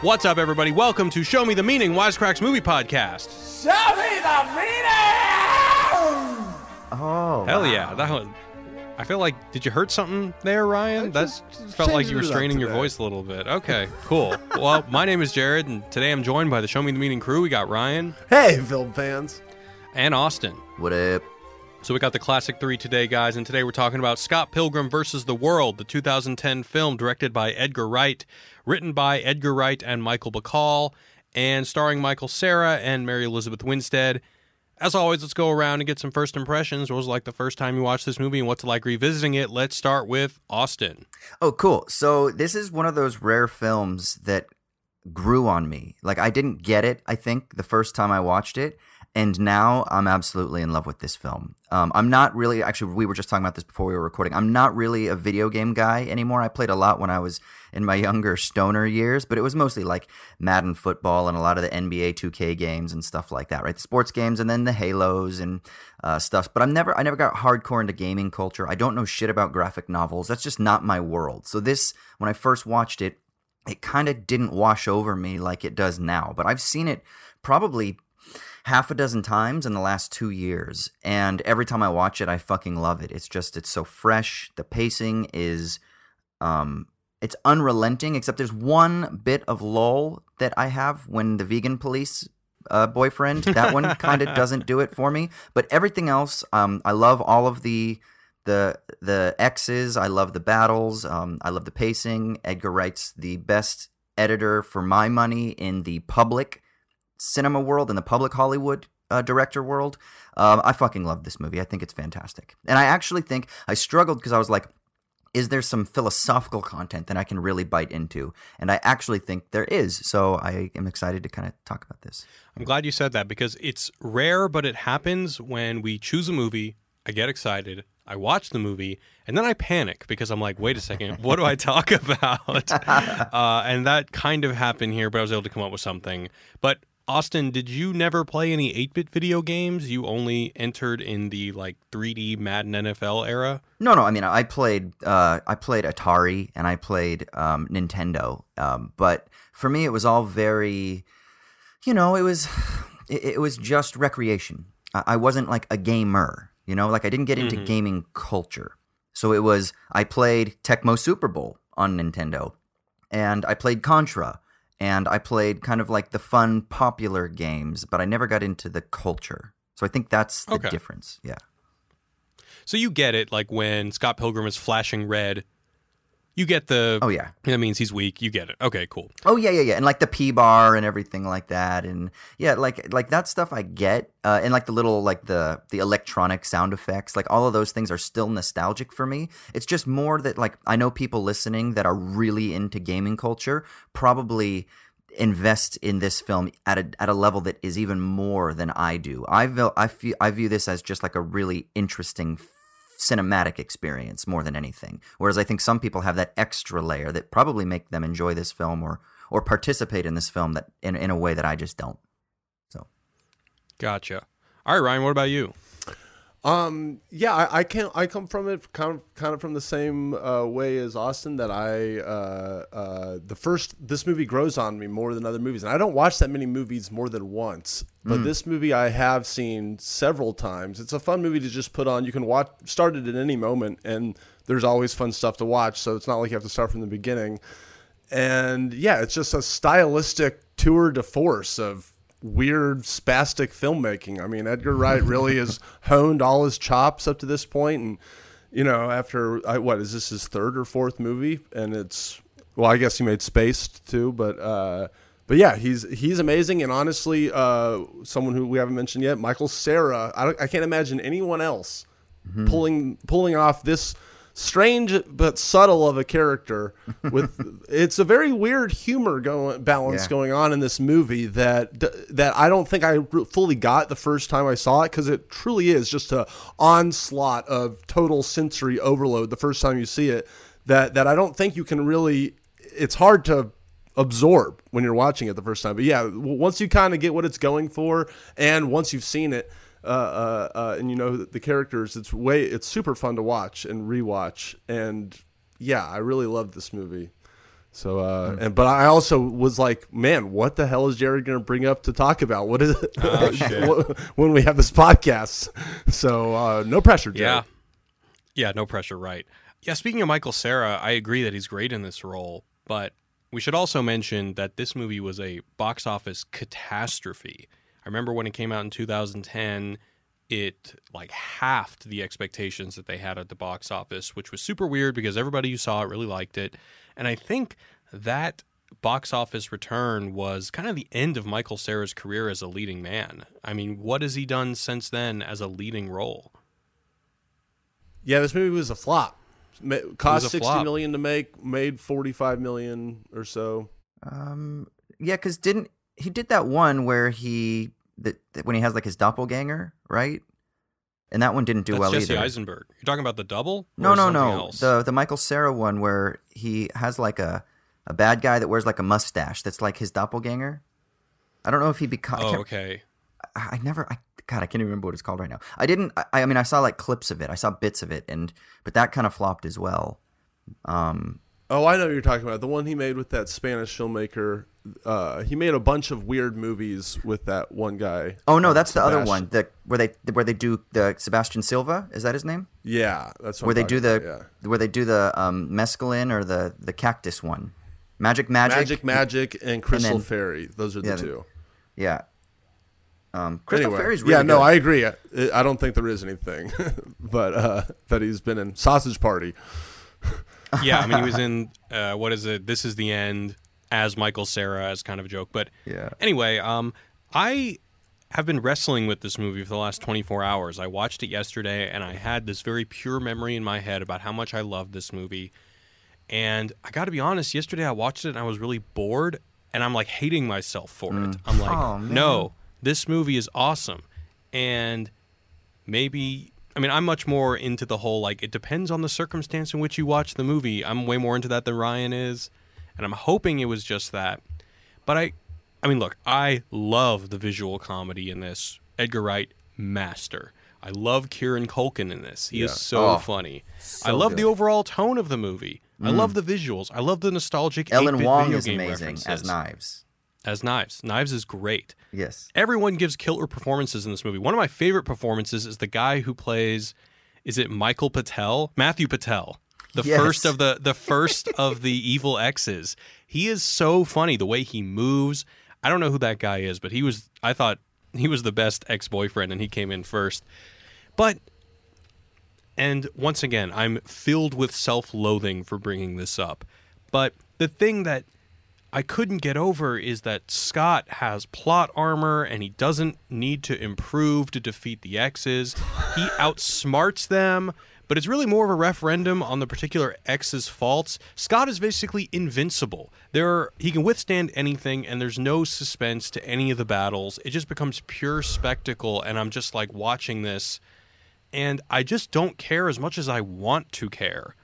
What's up, everybody? Welcome to Show Me the Meaning Wisecracks Movie Podcast. Show me the meaning! Oh, Hell yeah, that one. I feel like, did you hurt something there, Ryan? That felt like you were straining your voice a little bit. Okay, cool. well, my name is Jared, and today I'm joined by the Show Me the Meaning crew. We got Ryan Hey, film fans. and Austin. What up? So we got the classic three today, guys, and today we're talking about Scott Pilgrim versus the World, the 2010 film directed by Edgar Wright, written by Edgar Wright and Michael Bacall, and starring Michael Cera and Mary Elizabeth Winstead. As always, let's go around and get some first impressions. What was like the first time you watched this movie, and what's like revisiting it? Let's start with Austin. Oh, cool. So this is one of those rare films that grew on me. Like I didn't get it, I think, the first time I watched it, and now I'm absolutely in love with this film. Um, I'm not really actually. We were just talking about this before we were recording. I'm not really a video game guy anymore. I played a lot when I was in my younger stoner years, but it was mostly like Madden football and a lot of the NBA 2K games and stuff like that, right? The sports games and then the Halos and uh, stuff. But I'm never, I never got hardcore into gaming culture. I don't know shit about graphic novels. That's just not my world. So this, when I first watched it, it kind of didn't wash over me like it does now. But I've seen it probably half a dozen times in the last two years. And every time I watch it, I fucking love it. It's just, it's so fresh. The pacing is, um, it's unrelenting, except there's one bit of lull that I have when the vegan police uh, boyfriend, that one kind of doesn't do it for me. But everything else, um, I love all of the the the X's. I love the battles. Um, I love the pacing. Edgar Wright's the best editor for my money in the public cinema world, and the public Hollywood uh, director world. Um, I fucking love this movie. I think it's fantastic. And I actually think I struggled because I was like, is there some philosophical content that I can really bite into? And I actually think there is. So I am excited to kind of talk about this. I'm glad you said that because it's rare, but it happens when we choose a movie. I get excited. I watch the movie and then I panic because I'm like, wait a second, what do I talk about? uh, and that kind of happened here, but I was able to come up with something. But Austin, did you never play any 8 bit video games? You only entered in the like 3D Madden NFL era? No, no. I mean, I played, uh, I played Atari and I played um, Nintendo. Um, but for me, it was all very, you know, it was, it, it was just recreation. I, I wasn't like a gamer. You know, like I didn't get into Mhm. gaming culture. So it was, I played Tecmo Super Bowl on Nintendo, and I played Contra, and I played kind of like the fun, popular games, but I never got into the culture. So I think that's the Okay. difference. Yeah. So you get it, like when Scott Pilgrim is flashing red, you get the. Oh yeah. That means he's weak. You get it. Okay, cool. Oh yeah, yeah, yeah, and like the P bar and everything like that, and yeah, like like that stuff I get, uh, and like the little like the the electronic sound effects, like all of those things are still nostalgic for me. It's just more that like I know people listening that are really into gaming culture probably invest in this film at a at a level that is even more than I do. I feel I feel I view this as just like a really interesting cinematic experience more than anything. Whereas I think some people have that extra layer that probably make them enjoy this film or or participate in this film that in in a way that I just don't. So Gotcha. All right, Ryan, what about you? Um, yeah, I, I can I come from it kind of kind of from the same uh, way as Austin. That I uh, uh, the first this movie grows on me more than other movies, and I don't watch that many movies more than once. But this movie I have seen several times. It's a fun movie to just put on. You can watch start it at any moment, and there's always fun stuff to watch. So it's not like you have to start from the beginning. And yeah, it's just a stylistic tour de force of weird spastic filmmaking. I mean, Edgar Wright really has honed all his chops up to this point, and you know, after I, what is this his third or fourth movie, and it's well, I guess he made Spaced too, but uh, but yeah, he's he's amazing, and honestly, uh, someone who we haven't mentioned yet, Michael Cera. I I can't imagine anyone else pulling pulling off this strange but subtle of a character with it's a very weird humor going balance Yeah. going on in this movie that that I don't think I fully got the first time I saw it because it truly is just a onslaught of total sensory overload the first time you see it that that I don't think you can really it's hard to absorb when you're watching it the first time but yeah once you kind of get what it's going for and once you've seen it uh, uh, uh, and you know the, the characters. It's way it's super fun to watch and rewatch. And yeah, I really love this movie. So, uh, and but I also was like, man, what the hell is Jared going to bring up to talk about? What is it Oh, shit. when we have this podcast? So, uh, no pressure, Jared. Yeah. Yeah, no pressure, right. Yeah, speaking of Michael Cera, I agree that he's great in this role, but we should also mention that this movie was a box office catastrophe. I remember when it came out in 2010, it like halved the expectations that they had at the box office, which was super weird because everybody who saw it really liked it. And I think that box office return was kind of the end of Michael Cera's career as a leading man. I mean, what has he done since then as a leading role? Yeah, this movie was a flop. Ma- cost a sixty flop. million to make, made forty five million or so. Um, yeah, because didn't he did that one where he that, that when he has like his doppelganger, right? And that one didn't do That's well Jesse either. Eisenberg. You're talking about the double? No, no, no. else? The the Michael Cera one where he has like a a bad guy that wears like a mustache that's like his doppelganger. I don't know if he becomes. oh, okay. I, I never. I God, I can't even remember what it's called right now. I didn't. I, I mean, I saw like clips of it. I saw bits of it, and but that kind of flopped as well. Um, Oh, I know what you're talking about. The one he made with that Spanish filmmaker. Uh, he made a bunch of weird movies with that one guy. oh no, that's the other one. The where they where they do the Sebastian Silva. Is that his name? Yeah, that's what where I'm they do the about, where they do the um, mescaline or the the cactus one. Magic, magic, Magic, Magic, and Crystal then- Fairy. Those are the Yeah, two. Yeah. Um, Crystal Anyway, Fairy's really yeah, no, good. I agree. I, I don't think there is anything, but uh, that he's been in Sausage Party. Yeah, I mean, he was in, uh, what is it? This is the End as Michael Cera as kind of a joke. But Yeah. anyway, um, I have been wrestling with this movie for the last 24 hours. I watched it yesterday and I had this very pure memory in my head about how much I loved this movie. And I got to be honest, yesterday I watched it and I was really bored and I'm like hating myself for it. I'm like, Oh, no, this movie is awesome. And maybe I mean I'm much more into the whole like it depends on the circumstance in which you watch the movie. I'm way more into that than Ryan is, and I'm hoping it was just that. But I I mean look, I love the visual comedy in this. Edgar Wright master. I love Kieran Culkin in this. He Yeah. is so Oh, funny. I so love the overall tone of the movie. I love mm. the visuals. I love the nostalgic Ellen 8-bit Wong video is game amazing as. Knives. As Knives. Knives is great Yes. everyone gives killer performances in this movie. One of my favorite performances is the guy who plays is it Michael Patel? Matthew Patel. The Yes. first of the the first of the evil X's. He is so funny the way he moves. I don't know who that guy is, but he was I thought he was the best ex-boyfriend and he came in first. But and once again, I'm filled with self-loathing for bringing this up. But the thing that I couldn't get over is that Scott has plot armor and he doesn't need to improve to defeat the X's. He outsmarts them, but it's really more of a referendum on the particular X's faults. Scott is basically invincible. There are, he can withstand anything and there's no suspense to any of the battles. It just becomes pure spectacle and I'm just like watching this and I just don't care as much as I want to care.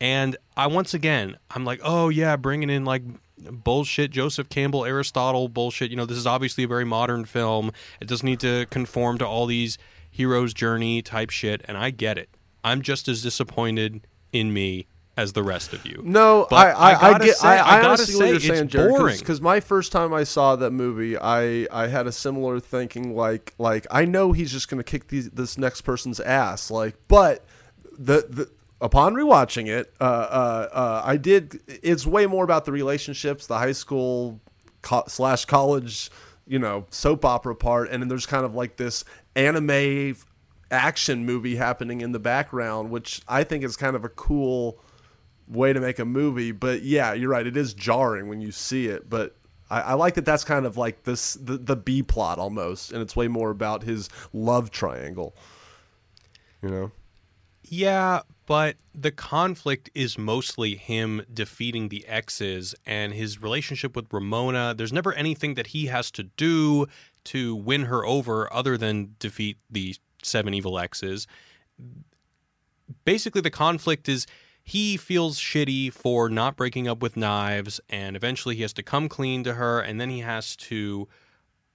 And I once again, I'm like, oh yeah, bringing in like bullshit Joseph Campbell, Aristotle bullshit. You know, this is obviously a very modern film. It doesn't need to conform to all these hero's journey type shit, and I get it. I'm just as disappointed in me as the rest of you. No, But I, I, I get. say- I, I I, honestly say, what you're it's saying, Jared. Because my first time I saw that movie, I I had a similar thinking. Like like I know he's just gonna kick these, this next person's ass. Like, but the the upon rewatching it, uh, uh, uh, I did. It's way more about the relationships, the high school co- slash college, you know, soap opera part, and then there's kind of like this anime action movie happening in the background, which I think is kind of a cool way to make a movie. But yeah, you're right. It is jarring when you see it, but I, I like that. That's kind of like this the, the B plot almost, and it's way more about his love triangle. You know. Yeah, but the conflict is mostly him defeating the X's and his relationship with Ramona. There's never anything that he has to do to win her over other than defeat the seven evil X's. Basically, the conflict is he feels shitty for not breaking up with Knives, and eventually he has to come clean to her, and then he has to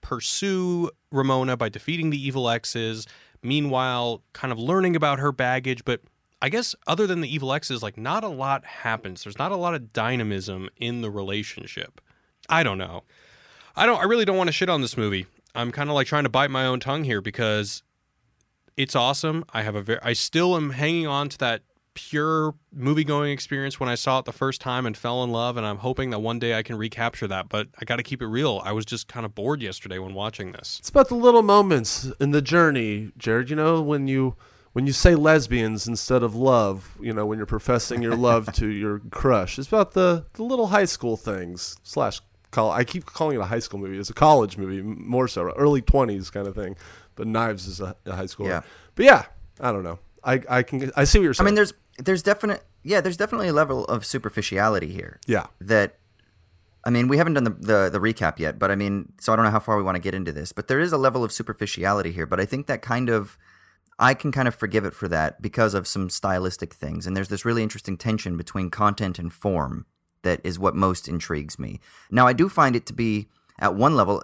pursue Ramona by defeating the evil X's. Meanwhile, kind of learning about her baggage, but I guess other than the evil exes, like not a lot happens. There's not a lot of dynamism in the relationship. I don't know. I don't. I really don't want to shit on this movie. I'm kind of like trying to bite my own tongue here because it's awesome. I have a very. I still am hanging on to that pure movie going experience when I saw it the first time and fell in love. And I'm hoping that one day I can recapture that. But I got to keep it real. I was just kind of bored yesterday when watching this. It's about the little moments in the journey, Jared. You know, when you when you say lesbians instead of love, you know, when you're professing your love to your crush. It's about the, the little high school things slash call. I keep calling it a high school movie. It's a college movie, more so early twenties kind of thing. But Knives is a, a high school. Yeah. But yeah, I don't know. I I can I see what you're saying. I mean, there's there's definite yeah, there's definitely a level of superficiality here. yeah. that I mean, we haven't done the, the the recap yet, but I mean, so I don't know how far we want to get into this, but there is a level of superficiality here, but I think that kind of I can kind of forgive it for that because of some stylistic things. And there's this really interesting tension between content and form that is what most intrigues me. Now, I do find it to be at one level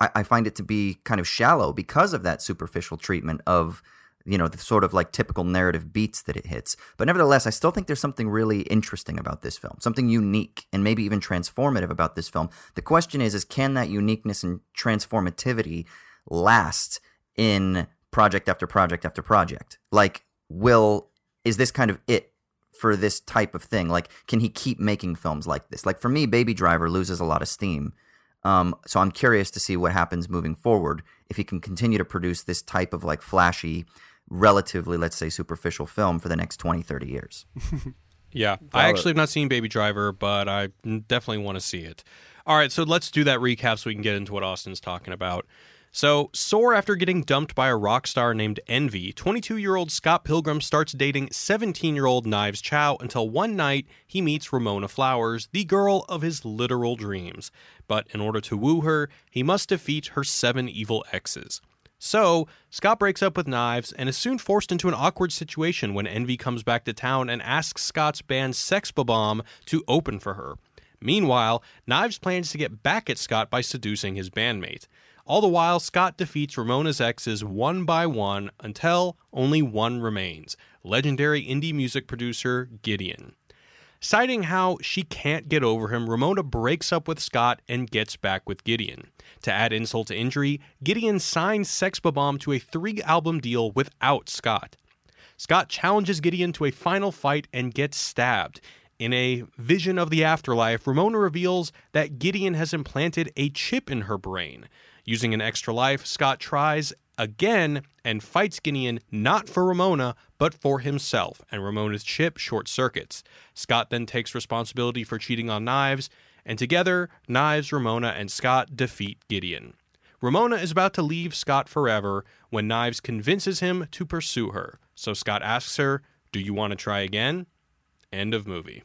I, I find it to be kind of shallow because of that superficial treatment of you know the sort of like typical narrative beats that it hits. But nevertheless i still think there's something really interesting about this film something unique and maybe even transformative about this film. The question is is can that uniqueness and transformativity last in project after project after project? Like will is this kind of it for this type of thing? Like can he keep making films like this? Like for me baby driver loses a lot of steam. Um, so i'm curious to see what happens moving forward if he can continue to produce this type of like flashy relatively let's say superficial film for the next 20 30 years Yeah, I actually have not seen Baby Driver, but I definitely want to see it. All right, so let's do that recap so we can get into what Austin's talking about. So, sore after getting dumped by a rock star named Envy, 22 year old Scott Pilgrim starts dating 17 year old Knives Chow until one night he meets Ramona Flowers, the girl of his literal dreams. But in order to woo her, he must defeat her seven evil exes. So, Scott breaks up with Knives and is soon forced into an awkward situation when Envy comes back to town and asks Scott's band Sex Bomb to open for her. Meanwhile, Knives plans to get back at Scott by seducing his bandmate. All the while, Scott defeats Ramona's exes one by one until only one remains legendary indie music producer Gideon. Citing how she can't get over him, Ramona breaks up with Scott and gets back with Gideon. To add insult to injury, Gideon signs Sex Bomb to a three album deal without Scott. Scott challenges Gideon to a final fight and gets stabbed. In a vision of the afterlife, Ramona reveals that Gideon has implanted a chip in her brain. Using an extra life, Scott tries again and fights Gideon not for Ramona, but for himself, and Ramona's chip short circuits. Scott then takes responsibility for cheating on Knives, and together, Knives, Ramona, and Scott defeat Gideon. Ramona is about to leave Scott forever when Knives convinces him to pursue her. So Scott asks her, Do you want to try again? End of movie.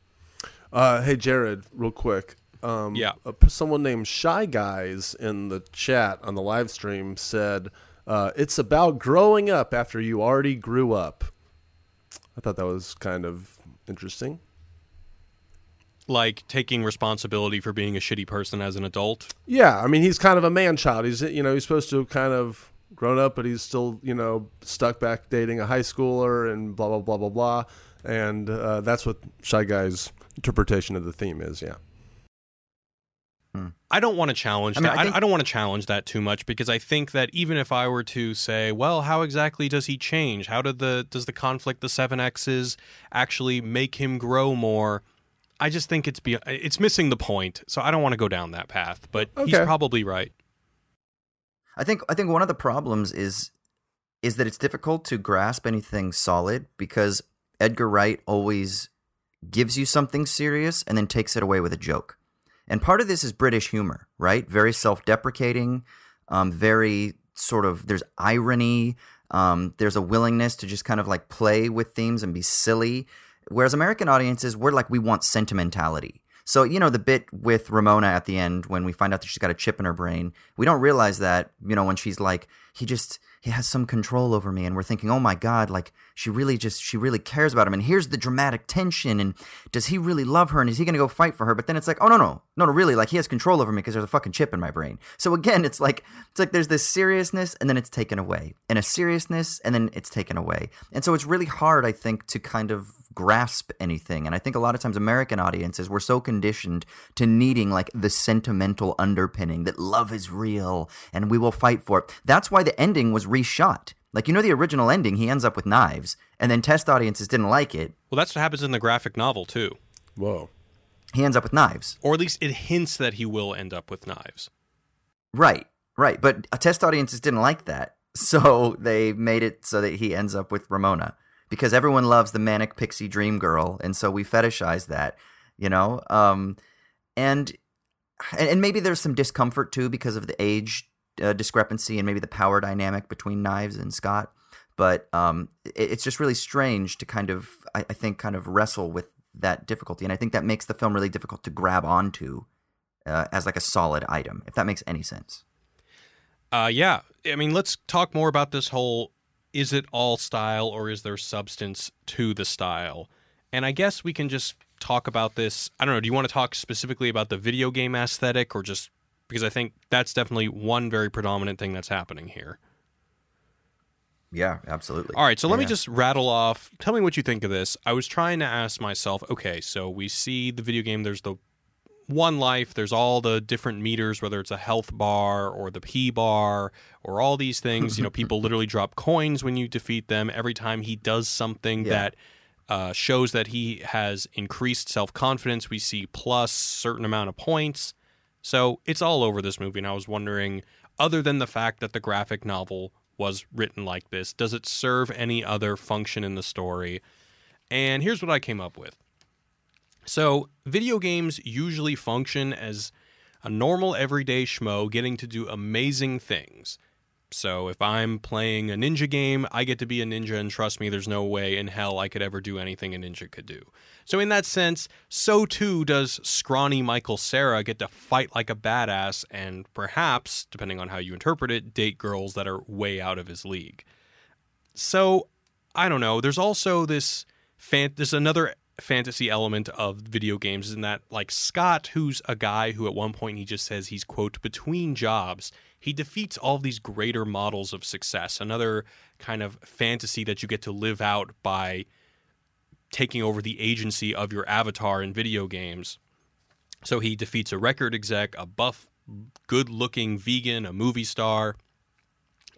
Uh, hey Jared, real quick. Um, Yeah. uh, someone named Shy Guys in the chat on the live stream said uh, it's about growing up after you already grew up. I thought that was kind of interesting. Like taking responsibility for being a shitty person as an adult. Yeah, I mean he's kind of a man child. He's you know he's supposed to have kind of grown up, but he's still you know stuck back dating a high schooler and blah blah blah blah blah. And uh, that's what Shy Guy's interpretation of the theme is. Yeah. Hmm. I don't want to challenge I mean, that. I I, think- I don't want to challenge that too much because I think that even if I were to say, well, how exactly does he change? How did the does the conflict the seven X's actually make him grow more? I just think it's be it's missing the point. So I don't want to go down that path. But he's probably right. I think I think one of the problems is is that it's difficult to grasp anything solid because Edgar Wright always gives you something serious and then takes it away with a joke. And part of this is British humor, right? Very self-deprecating, um, very sort of there's irony. Um, there's a willingness to just kind of like play with themes and be silly. Whereas American audiences, we're like, we want sentimentality. So, you know, the bit with Ramona at the end when we find out that she's got a chip in her brain, we don't realize that, you know, when she's like, he just, he has some control over me and we're thinking oh my god like she really just she really cares about him. And here's the dramatic tension and does he really love her and is he going to go fight for her? But then it's like oh no no no no really like he has control over me because there's a fucking chip in my brain. So again it's like it's like there's this seriousness and then it's taken away and a seriousness and then it's taken away. And so it's really hard i think to kind of grasp anything. And i think a lot of times american audiences were so conditioned to needing like the sentimental underpinning that love is real and we will fight for it. That's why the ending was reshot. Like you know the original ending, he ends up with knives, and then test audiences didn't like it. Well, that's what happens in the graphic novel too. Whoa. He ends up with knives. Or at least it hints that he will end up with knives. Right, right. But test audiences didn't like that. So they made it so that he ends up with Ramona. Because everyone loves the manic pixie dream girl, and so we fetishize that, you know? Um and and maybe there's some discomfort too because of the age uh, discrepancy and maybe the power dynamic between Knives and Scott. But um, it, it's just really strange to kind of, I, I, think, kind of wrestle with that difficulty, and I think that makes the film really difficult to grab onto uh, as like a solid item, if that makes any sense. Uh, yeah, I mean, let's talk more about this whole: is it all style or is there substance to the style? And I guess we can just talk about this. I don't know. Do you want to talk specifically about the video game aesthetic or just because I think that's definitely one very predominant thing that's happening here. Yeah, absolutely. All right, so let me just rattle off. Tell me what you think of this. I was trying to ask myself, okay, so we see the video game, there's the one life, there's all the different meters, whether it's a health bar or the P bar or all these things. you know, people literally drop coins when you defeat them. Every time he does something yeah. that uh, shows that he has increased self confidence, we see plus certain amount of points. So it's all over this movie, and I was wondering, other than the fact that the graphic novel was written like this, does it serve any other function in the story? And here's what I came up with. So, video games usually function as a normal everyday schmo getting to do amazing things. So if I'm playing a ninja game, I get to be a ninja, and trust me, there's no way in hell I could ever do anything a ninja could do. So in that sense, so too does scrawny Michael Cera get to fight like a badass, and perhaps, depending on how you interpret it, date girls that are way out of his league. So I don't know. There's also this fan. There's another fantasy element of video games in that like Scott who's a guy who at one point he just says he's quote between jobs he defeats all these greater models of success. Another kind of fantasy that you get to live out by taking over the agency of your avatar in video games. So he defeats a record exec, a buff, good looking vegan, a movie star.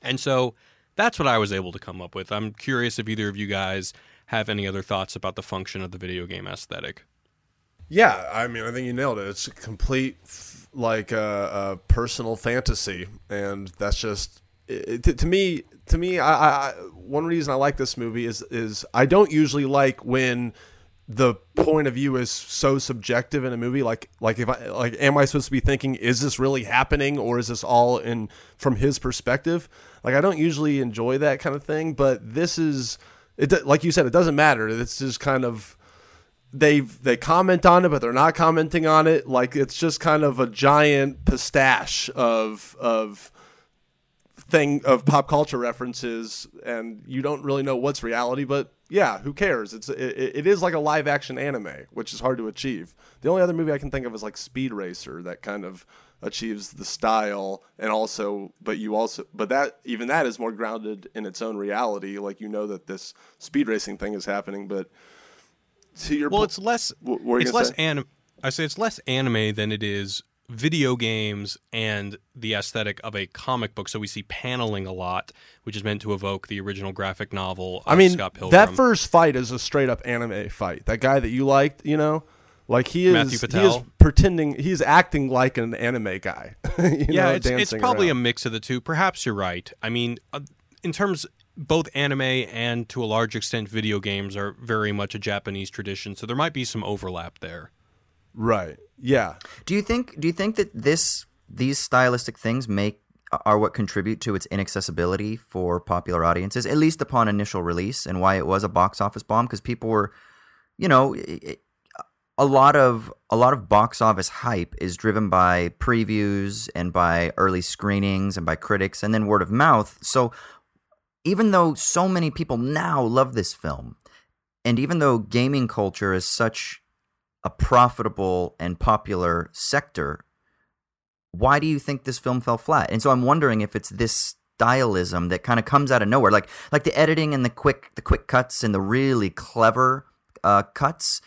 And so that's what I was able to come up with. I'm curious if either of you guys have any other thoughts about the function of the video game aesthetic. Yeah, I mean, I think you nailed it. It's a complete like a, a personal fantasy, and that's just it, to, to, me. To me, I, I, one reason I like this movie is is I don't usually like when the point of view is so subjective in a movie like like if i like am i supposed to be thinking is this really happening or is this all in from his perspective like i don't usually enjoy that kind of thing but this is it like you said it doesn't matter it's just kind of they they comment on it, but they're not commenting on it. Like it's just kind of a giant pastiche of of thing of pop culture references, and you don't really know what's reality. But yeah, who cares? It's it, it is like a live action anime, which is hard to achieve. The only other movie I can think of is like Speed Racer, that kind of achieves the style and also but you also but that even that is more grounded in its own reality like you know that this speed racing thing is happening but to your well, po- it's less. it's less anim- I say it's less anime than it is video games and the aesthetic of a comic book. So we see paneling a lot, which is meant to evoke the original graphic novel. I mean, that first fight is a straight up anime fight. That guy that you liked, you know, like he is, he is pretending, he's acting like an anime guy. yeah, know, it's, it's probably around. a mix of the two. Perhaps you're right. I mean, uh, in terms both anime and to a large extent video games are very much a Japanese tradition, so there might be some overlap there. Right. Yeah. Do you think do you think that this these stylistic things make are what contribute to its inaccessibility for popular audiences, at least upon initial release, and why it was a box office bomb because people were, you know, it, a lot of a lot of box office hype is driven by previews and by early screenings and by critics and then word of mouth. So even though so many people now love this film, and even though gaming culture is such a profitable and popular sector, why do you think this film fell flat? And so I'm wondering if it's this stylism that kind of comes out of nowhere, like like the editing and the quick the quick cuts and the really clever uh, cuts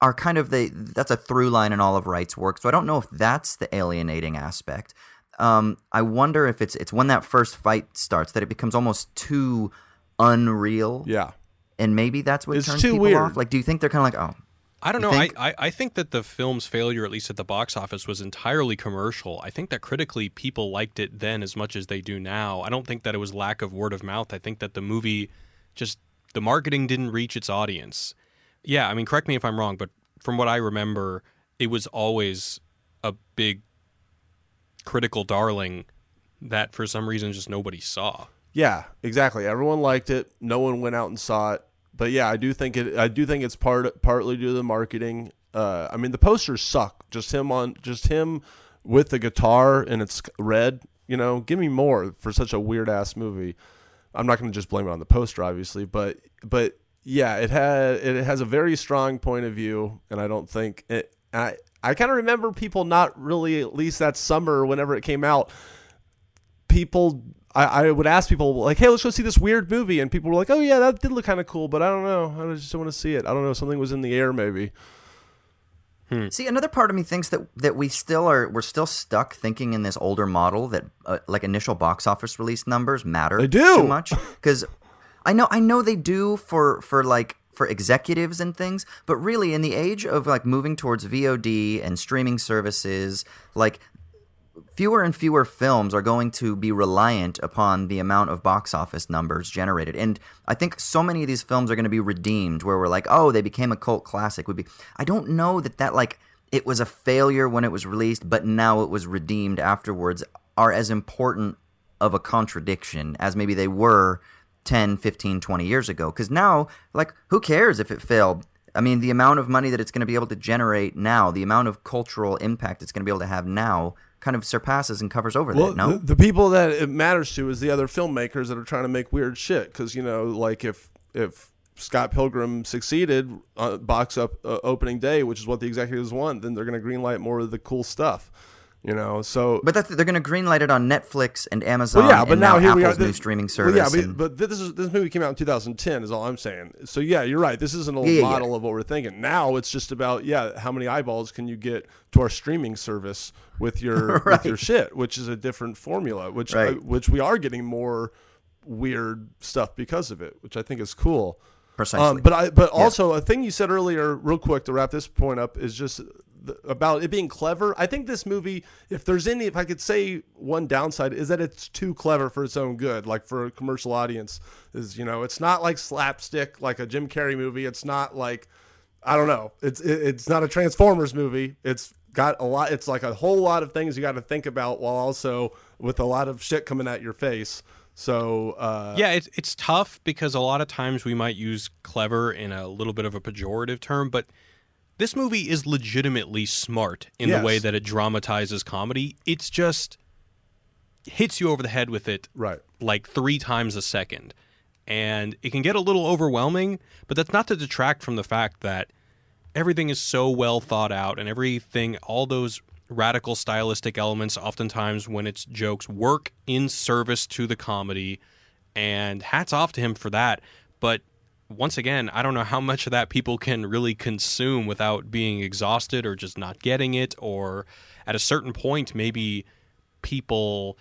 are kind of the that's a through line in all of Wright's work. So I don't know if that's the alienating aspect. Um, I wonder if it's it's when that first fight starts that it becomes almost too unreal. Yeah. And maybe that's what It's turns too people weird. off. Like, do you think they're kind of like, oh, I don't You know. think? I, I, I think that the film's failure, at least at the box office, was entirely commercial. I think that critically people liked it then as much as they do now. I don't think that it was lack of word of mouth. I think that the movie just the marketing didn't reach its audience. Yeah, I mean, correct me if I'm wrong, but from what I remember, it was always a big critical darling that for some reason just nobody saw. Yeah, exactly. Everyone liked it. No one went out and saw it. But yeah, I do think it. I do think it's part partly due to the marketing. Uh, I mean, the posters suck. Just him on, just him with the guitar and it's red. You know, give me more for such a weird ass movie. I'm not going to just blame it on the poster, obviously, but but yeah, it had it has a very strong point of view, and I don't think it. I I kind of remember people not really, at least that summer, whenever it came out, people I, I would ask people like, "Hey, let's go see this weird movie," and people were like, "Oh yeah, that did look kind of cool, but I don't know. I just don't want to see it. I don't know. Something was in the air, maybe." See, another part of me thinks that that we still are we're still stuck thinking in this older model that uh, like initial box office release numbers matter They do. too much because I know I know they do for for like for executives and things, but really in the age of like moving towards VOD and streaming services, like fewer and fewer films are going to be reliant upon the amount of box office numbers generated. And I think so many of these films are going to be redeemed where we're like, "Oh, they became a cult classic." Would be I don't know that that like it was a failure when it was released, but now it was redeemed afterwards are as important of a contradiction as maybe they were 10, 15, 20 years ago. Cuz now like who cares if it failed? I mean, the amount of money that it's going to be able to generate now, the amount of cultural impact it's going to be able to have now kind of surpasses and covers over Well, that, no? the, the people that it matters to is the other filmmakers that are trying to make weird shit. Because you know, like if if Scott Pilgrim succeeded uh, box up uh, opening day, which is what the executives want, then they're going to greenlight more of the cool stuff. You know, so but that's, they're going to greenlight it on Netflix and Amazon Well, yeah, but and now, now, here we are. Apple's new This- streaming well, service. yeah, but, and- but this is this movie came out in 2010. Is all I'm saying. So yeah, you're right. This is an old Yeah, yeah, yeah. model of what we're thinking. Now it's just about yeah, how many eyeballs can you get to our streaming service with your with your shit, which is a different formula. Which Right. uh, which we are getting more weird stuff because of it, which I think is cool. Precisely. Um, but I but also a thing you said earlier, real quick to wrap this point up, is just the, about it being clever. I think this movie, if there's any, if I could say one downside, is that it's too clever for its own good, like for a commercial audience. Is you know, it's not like slapstick like a Jim Carrey movie. It's not like I don't know. It's it, it's not a Transformers movie. It's got a lot. It's like a whole lot of things you got to think about while also with a lot of shit coming at your face. So uh, Yeah, it's it's tough because a lot of times we might use clever in a little bit of a pejorative term, but this movie is legitimately smart in the way that it dramatizes comedy. It's just hits you over the head with it right. like three times a second. And it can get a little overwhelming, but that's not to detract from the fact that everything is so well thought out and everything, all those radical stylistic elements, oftentimes when it's jokes, work in service to the comedy. And hats off to him for that. But once again, I don't know how much of that people can really consume without being exhausted or just not getting it, or at a certain point, maybe people.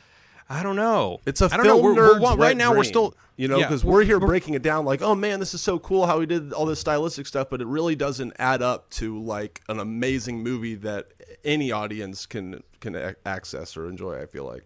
I don't know. It's a I don't film know. We're, nerd's we're, right now, we're still you know yeah, because we're here breaking it down like oh man this is so cool how he did all this stylistic stuff but it really doesn't add up to like an amazing movie that any audience can can access or enjoy i feel like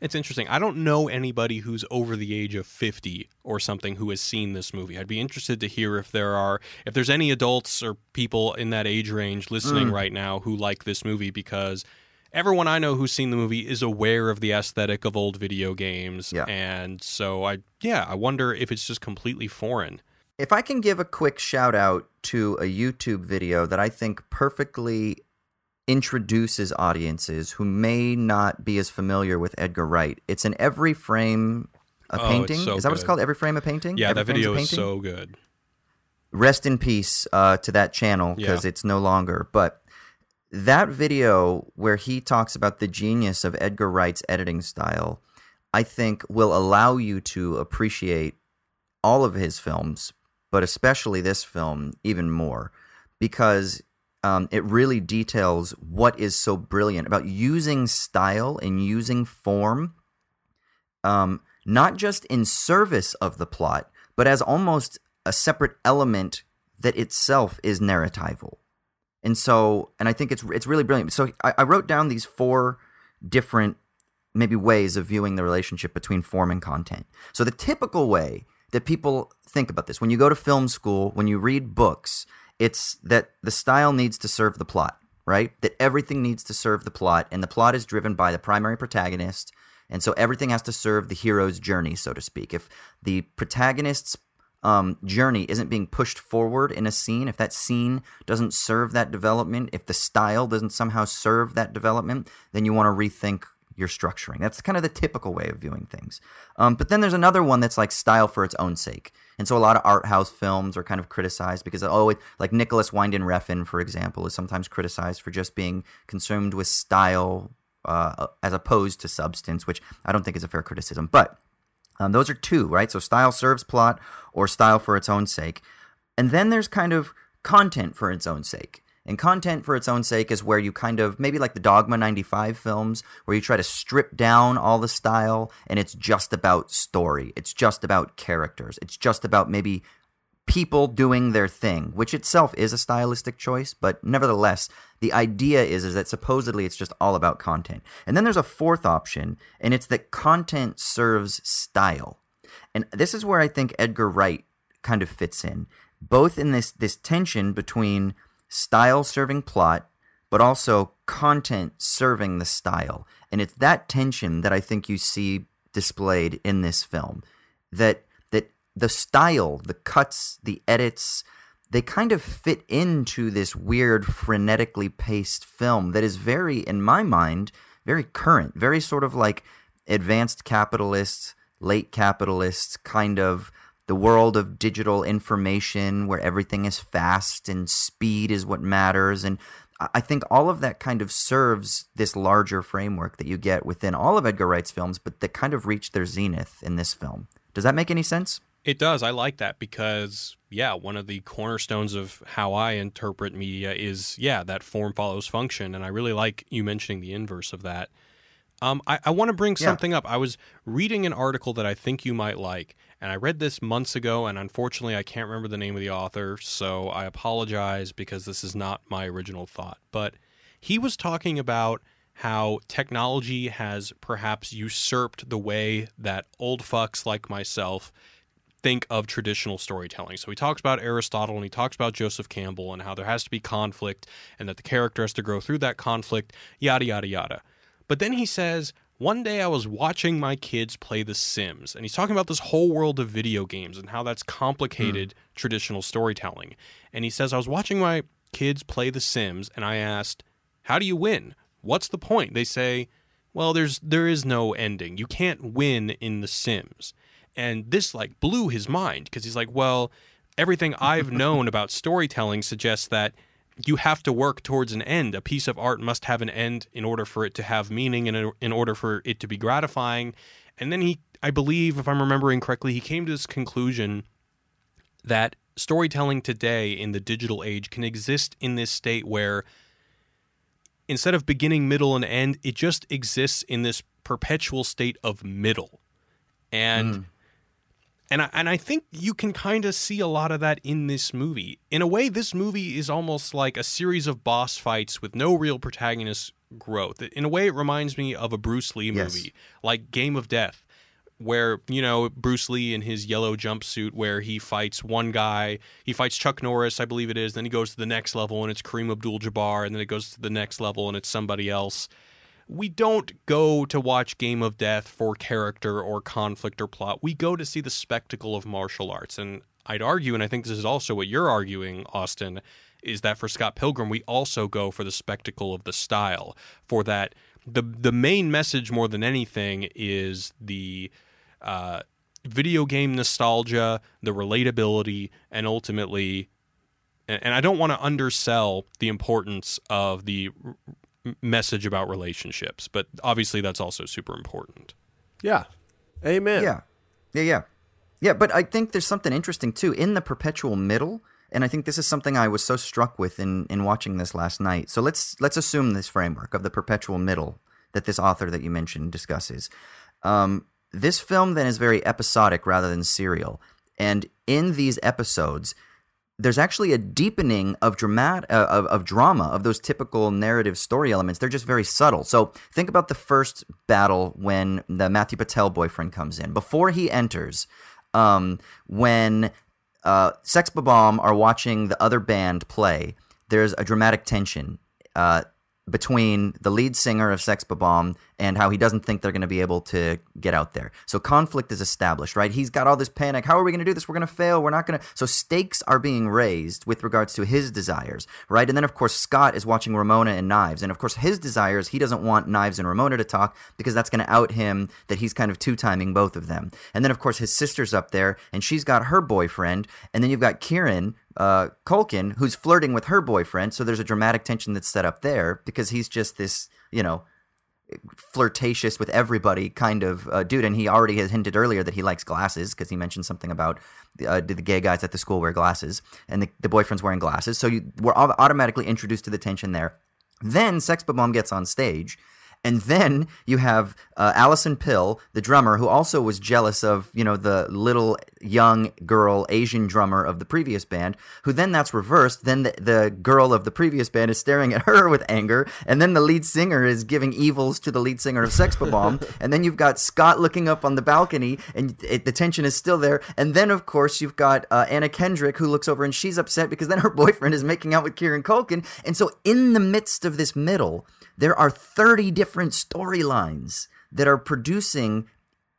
It's interesting. I don't know anybody who's over the age of 50 or something who has seen this movie. I'd be interested to hear if there are if there's any adults or people in that age range listening Mm. right now who like this movie because everyone I know who's seen the movie is aware of the aesthetic of old video games. Yeah. And so I, yeah, I wonder if it's just completely foreign. If I can give a quick shout out to a YouTube video that I think perfectly introduces audiences who may not be as familiar with Edgar Wright. It's an every frame a Oh, painting. so is that what it's called? Every frame a painting? Yeah, Every that video is so good. rest in peace uh, to that channel because Yeah. it's no longer. But that video where he talks about the genius of Edgar Wright's editing style, I think will allow you to appreciate all of his films, but especially this film even more because um, it really details what is so brilliant about using style and using form um, not just in service of the plot, but as almost a separate element that itself is narratival. And so, and I think it's it's really brilliant. So I, I wrote down these four different maybe ways of viewing the relationship between form and content. So the typical way that people think about this, when you go to film school, when you read books, it's that the style needs to serve the plot, right? That everything needs to serve the plot, and the plot is driven by the primary protagonist, and so everything has to serve the hero's journey, so to speak. If the protagonist's um, journey isn't being pushed forward in a scene, if that scene doesn't serve that development, if the style doesn't somehow serve that development, then you want to rethink your structuring. That's kind of the typical way of viewing things. Um, but then there's another one that's like style for its own sake. And so a lot of art house films are kind of criticized because, oh, like Nicolas Winding Refn, for example, is sometimes criticized for just being consumed with style uh, as opposed to substance, which I don't think is a fair criticism. But um, those are two, right? So style serves plot or style for its own sake. And then there's kind of content for its own sake. And content for its own sake is where you kind of, maybe like the Dogma 95 films, where you try to strip down all the style and it's just about story. It's just about characters. It's just about maybe people doing their thing, which itself is a stylistic choice, but nevertheless, the idea is is that supposedly it's just all about content. And then there's a fourth option, and it's that content serves style. And this is where I think Edgar Wright kind of fits in, both in this this tension between style serving plot, but also content serving the style. And it's that tension that I think you see displayed in this film. That that the style, the cuts, the edits, they kind of fit into this weird frenetically paced film that is very, in my mind, very current, very sort of like advanced capitalists, late capitalists, kind of the world of digital information where everything is fast and speed is what matters. And I- think all of that kind of serves this larger framework that you get within all of Edgar Wright's films, but that kind of reached their zenith in this film. Does that make any sense? It does. I like that because, yeah, one of the cornerstones of how I interpret media is, yeah, that form follows function. And I really like you mentioning the inverse of that. Um, I, I want to bring Yeah. something up. I was reading an article that I think you might like, and I read this months ago, and unfortunately, I can't remember the name of the author, so I apologize because this is not my original thought. But he was talking about how technology has perhaps usurped the way that old fucks like myself think of traditional storytelling. So he talks about Aristotle and he talks about Joseph Campbell and how there has to be conflict and that the character has to grow through that conflict, yada, yada, yada. But then he says, one day I was watching my kids play The Sims, and he's talking about this whole world of video games and how that's complicated hmm. traditional storytelling. And he says, I was watching my kids play The Sims, and I asked, How do you win? What's the point? They say, Well, there's there is no ending. You can't win in The Sims. And this like blew his mind because he's like, Well, everything I've known about storytelling suggests that you have to work towards an end. A piece of art must have an end in order for it to have meaning and in- order for it to be gratifying. And then he, I believe, if I'm remembering correctly, he came to this conclusion that storytelling today in the digital age can exist in this state where instead of beginning, middle, and end, it just exists in this perpetual state of middle. And hmm. And I, and I think you can kind of see a lot of that in this movie. In a way, this movie is almost like a series of boss fights with no real protagonist growth. In a way, it reminds me of a Bruce Lee Yes. movie, like Game of Death, where you know Bruce Lee in his yellow jumpsuit, where he fights one guy, he fights Chuck Norris, I believe it is. Then he goes to the next level and it's Kareem Abdul-Jabbar, and then it goes to the next level and it's somebody else. We don't go to watch Game of Death for character or conflict or plot. We go to see the spectacle of martial arts. And I'd argue, and I think this is also what you're arguing, Austin, is that for Scott Pilgrim, we also go for the spectacle of the style, for that the the main message more than anything is the uh, video game nostalgia, the relatability, and ultimately, and, and I don't want to undersell the importance of the message about relationships, but obviously that's also super important. Yeah. Amen. Yeah. Yeah, yeah. Yeah, but I think there's something interesting too in the perpetual middle, and I think this is something I was so struck with in in watching this last night. So let's let's assume this framework of the perpetual middle that this author that you mentioned discusses. Um, this film then is very episodic rather than serial, and in these episodes, there's actually a deepening of uh, of, of drama of those typical narrative story elements. They're just very subtle. So think about the first battle when the Matthew Patel boyfriend comes in. Before he enters, um, when uh, Sex Bomb are watching the other band play, there's a dramatic tension. Uh, between the lead singer of Sex Bomb and how he doesn't think they're going to be able to get out there. So conflict is established, right? He's got all this panic. How are we going to do this? We're going to fail. We're not going to. So stakes are being raised with regards to his desires, right? And then, of course, Scott is watching Ramona and Knives. And of course, his desires, he doesn't want Knives and Ramona to talk because that's going to out him that he's kind of two timing both of them. And then, of course, his sister's up there and she's got her boyfriend. And then you've got Kieran, uh, Culkin, who's flirting with her boyfriend. So there's a dramatic tension that's set up there because he's just this, you know, flirtatious with everybody kind of uh, dude. And he already has hinted earlier that he likes glasses because he mentioned something about uh, did the gay guys at the school wear glasses and the, the boyfriend's wearing glasses. So you, we're automatically introduced to the tension there. Then Sex Bomb gets on stage and then you have uh, Alison Pill, the drummer, who also was jealous of, you know, the little young girl Asian drummer of the previous band, who then that's reversed. Then the, the girl of the previous band is staring at her with anger. And then the lead singer is giving evils to the lead singer of Sex Bomb. and then you've got Scott looking up on the balcony and it, the tension is still there. And then, of course, you've got uh, Anna Kendrick who looks over and she's upset because then her boyfriend is making out with Kieran Culkin. And so in the midst of this middle, there are 30 different storylines that are producing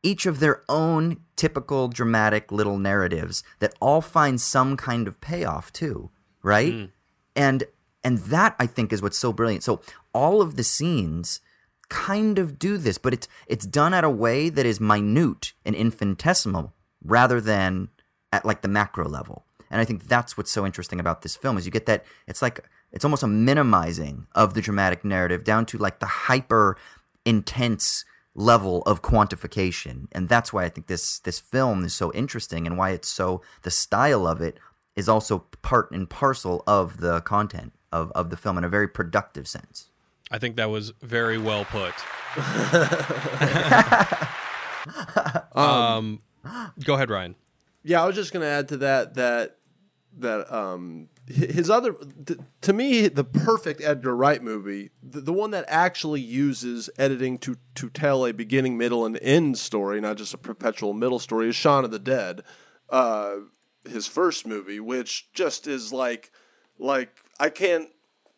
each of their own typical dramatic little narratives that all find some kind of payoff too, right? Mm. And and that I think is what's so brilliant. So all of the scenes kind of do this, but it's it's done at a way that is minute and infinitesimal rather than at like the macro level. And I think that's what's so interesting about this film is you get that it's like it's almost a minimizing of the dramatic narrative down to like the hyper intense level of quantification. And that's why i think this this film is so interesting and why it's so the style of it is also part and parcel of the content of, of the film in a very productive sense. I think that was very well put. Um, go ahead ryan. Yeah i was just going to add to that that that um his other to me the perfect Edgar Wright movie the, the one that actually uses editing to to tell a beginning middle and end story not just a perpetual middle story is Shaun of the Dead uh his first movie which just is like like I can't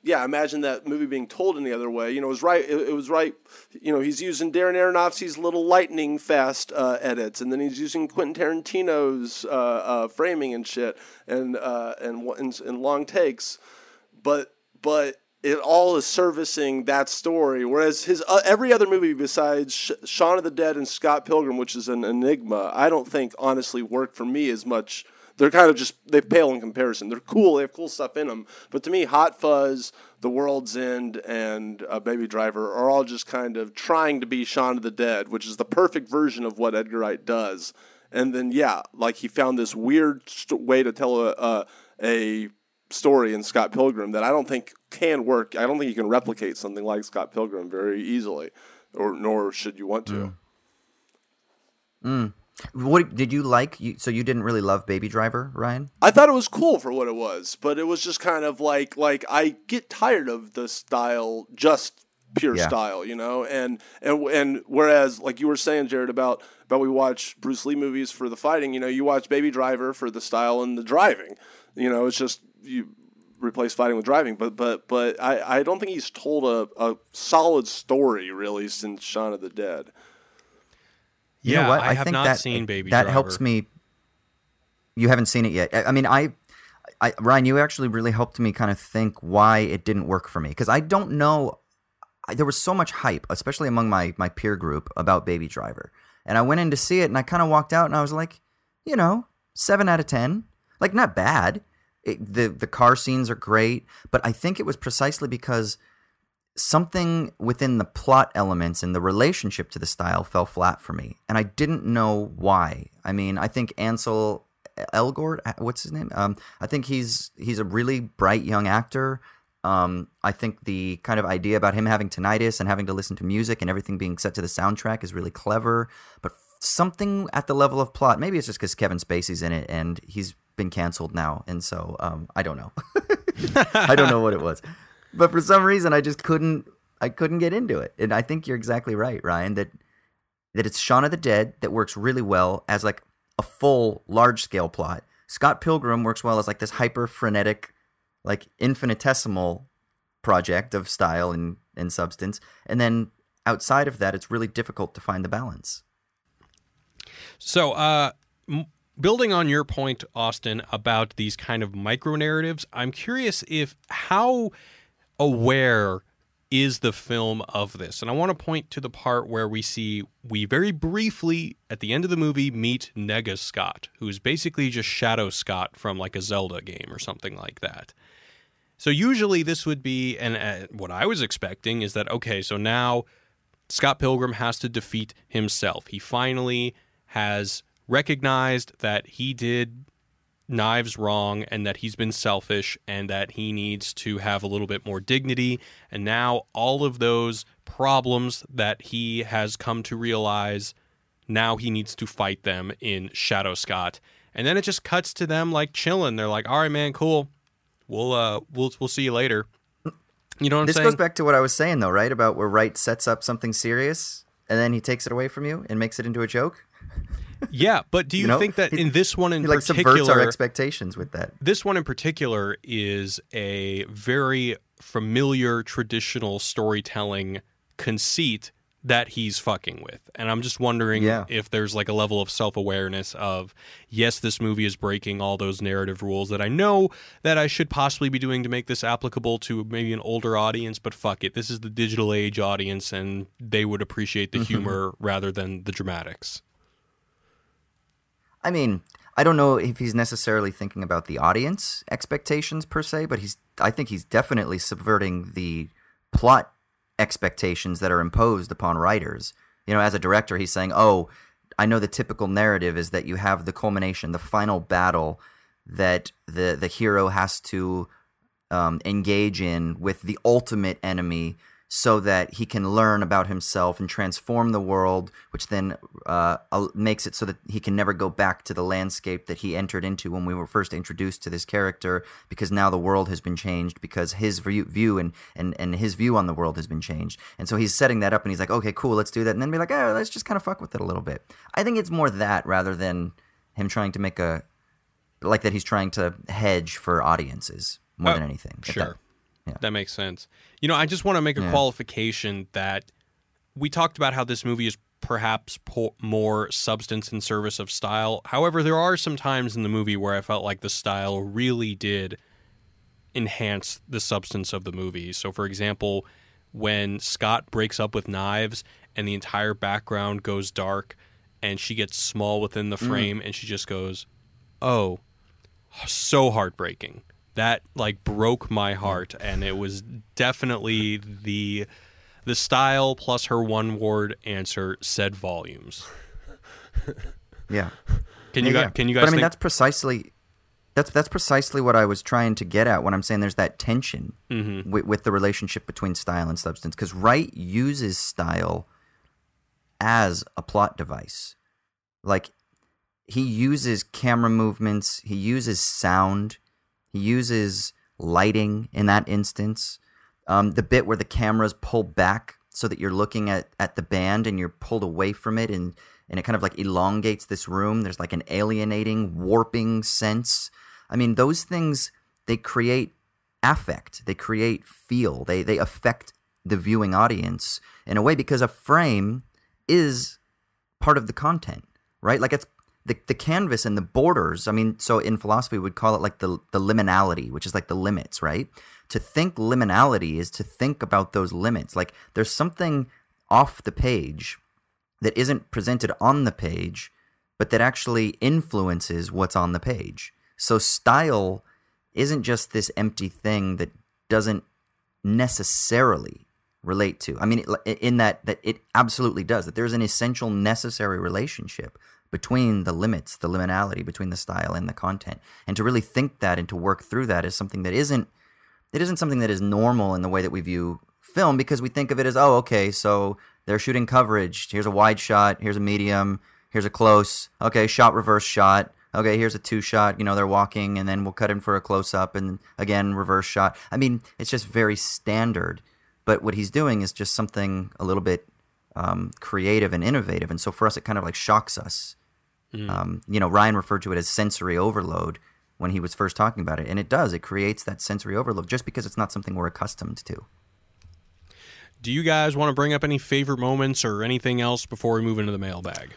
yeah, imagine that movie being told any other way. You know, it was right. It, it was right. You know, he's using Darren Aronofsky's little lightning fast uh, edits, and then he's using Quentin Tarantino's uh, uh, framing and shit, and uh, and, and and long takes, but but it all is servicing that story. Whereas his uh, every other movie besides Sh- Shaun of the Dead and Scott Pilgrim, which is an enigma, I don't think honestly worked for me as much they're kind of just they pale in comparison. They're cool. They have cool stuff in them. But to me, Hot Fuzz, The World's End, and uh, Baby Driver are all just kind of trying to be Shaun of the Dead, which is the perfect version of what Edgar Wright does. And then yeah, like he found this weird st- way to tell a, a a story in Scott Pilgrim that I don't think can work. I don't think you can replicate something like Scott Pilgrim very easily, or nor should you want to. Mm. Mm. What did you like? You, so you didn't really love Baby Driver, Ryan? I thought it was cool for what it was, but it was just kind of like like I get tired of the style, just pure yeah. style, you know. And and and whereas like you were saying, Jared, about about we watch Bruce Lee movies for the fighting, you know, you watch Baby Driver for the style and the driving. You know, it's just you replace fighting with driving. But but but I, I don't think he's told a, a solid story really since Shaun of the Dead. You yeah, know what? I, have think not that, seen Baby Driver. That Driver. helps me. You haven't seen it yet. I, I mean, I, I, Ryan, you actually really helped me kind of think why it didn't work for me because I don't know. I, there was so much hype, especially among my my peer group, about Baby Driver, and I went in to see it, and I kind of walked out, and I was like, you know, seven out of ten, like not bad. It, the the car scenes are great, but I think it was precisely because something within the plot elements and the relationship to the style fell flat for me, and I didn't know why. I mean, I think Ansel Elgort, what's his name? Um, I think he's he's a really bright young actor. Um, I think the kind of idea about him having tinnitus and having to listen to music and everything being set to the soundtrack is really clever. But something at the level of plot, maybe it's just because Kevin Spacey's in it and he's been canceled now, and so um, I don't know. I don't know what it was, but for some reason I just couldn't. I couldn't get into it, and I think you're exactly right, Ryan. That that it's Shaun of the Dead that works really well as like a full large scale plot. Scott Pilgrim works well as like this hyper frenetic, like infinitesimal project of style and, and substance. And then outside of that, it's really difficult to find the balance. So, uh, m- building on your point, Austin, about these kind of micro narratives, I'm curious if how aware is the film of this? And I want to point to the part where we see, we very briefly at the end of the movie meet Nega Scott, who is basically just Shadow Scott from like a Zelda game or something like that. So usually this would be, and uh, what I was expecting is that, okay, so now Scott Pilgrim has to defeat himself. He finally has recognized that he did knives wrong and that he's been selfish and that he needs to have a little bit more dignity. And now all of those problems that he has come to realize, now he needs to fight them in Shadow Scott. And then it just cuts to them like chilling. They're like, "All right, man, cool. We'll uh, we'll we'll see you later." You know what I'm This saying? goes back to what I was saying, though, right? About where Wright sets up something serious and then he takes it away from you and makes it into a joke. yeah, but do you, You know? think that in this one in He like subverts our particular, expectations with that. this one in particular is a very familiar traditional storytelling conceit that he's fucking with. And I'm just wondering Yeah. if there's like a level of self-awareness of yes, this movie is breaking all those narrative rules that I know that I should possibly be doing to make this applicable to maybe an older audience, but fuck it. This is the digital age audience and they would appreciate the mm-hmm. humor rather than the dramatics. I mean, I don't know if he's necessarily thinking about the audience expectations per se, but he's I think he's definitely subverting the plot expectations that are imposed upon writers. You know, as a director, he's saying, "Oh, I know the typical narrative is that you have the culmination, the final battle that the the hero has to um, engage in with the ultimate enemy so that he can learn about himself and transform the world, which then uh, makes it so that he can never go back to the landscape that he entered into when we were first introduced to this character, because now the world has been changed, because his view, view and, and, and his view on the world has been changed. And so he's setting that up and he's like, okay, cool, let's do that. And then be like, oh, let's just kind of fuck with it a little bit. I think it's more that rather than him trying to make a, like that he's trying to hedge for audiences more Oh, than anything. Sure. that- yeah. That makes sense. You know, I just want to make a Yeah. qualification that we talked about how this movie is perhaps po- more substance in service of style. However, there are some times in the movie where I felt like the style really did enhance the substance of the movie. So, for example, when Scott breaks up with Knives and the entire background goes dark and she gets small within the mm. frame and she just goes, "Oh, so heartbreaking. That like broke my heart, and it was definitely the the style plus her one word answer said volumes. Yeah. Can you Yeah, guys yeah. can you But guys I mean, think? that's precisely that's that's precisely what I was trying to get at when I'm saying there's that tension Mm-hmm. with, with the relationship between style and substance. Because Wright uses style as a plot device, like he uses camera movements, he uses sound, he uses lighting in that instance. Um, the bit where the cameras pull back so that you're looking at, at the band and you're pulled away from it and, and it kind of like elongates this room. There's like an alienating, warping sense. I mean, those things, they create affect, they create feel, they they affect the viewing audience in a way because a frame is part of the content, right? Like it's the, the canvas and the borders. I mean, so in philosophy, we would call it like the, the liminality, which is like the limits, right? To think liminality is to think about those limits. Like there's something off the page that isn't presented on the page, but that actually influences what's on the page. So style isn't just this empty thing that doesn't necessarily relate to. I mean, in that that it absolutely does. That there's an essential, necessary relationship between the limits, the liminality between the style and the content, and to really think that and to work through that is something that isn't it isn't something that is normal in the way that we view film because we think of it as oh okay so they're shooting coverage. Here's a wide shot. Here's a medium. Here's a close. Okay shot reverse shot. Okay here's a two shot. You know they're walking and then we'll cut in for a close up and again reverse shot. I mean it's just very standard. But what he's doing is just something a little bit um, creative and innovative. And so for us, it kind of like shocks us. Mm. Um, you know, Ryan referred to it as sensory overload when he was first talking about it. And it does, it creates that sensory overload just because it's not something we're accustomed to. Do you guys want to bring up any favorite moments or anything else before we move into the mailbag?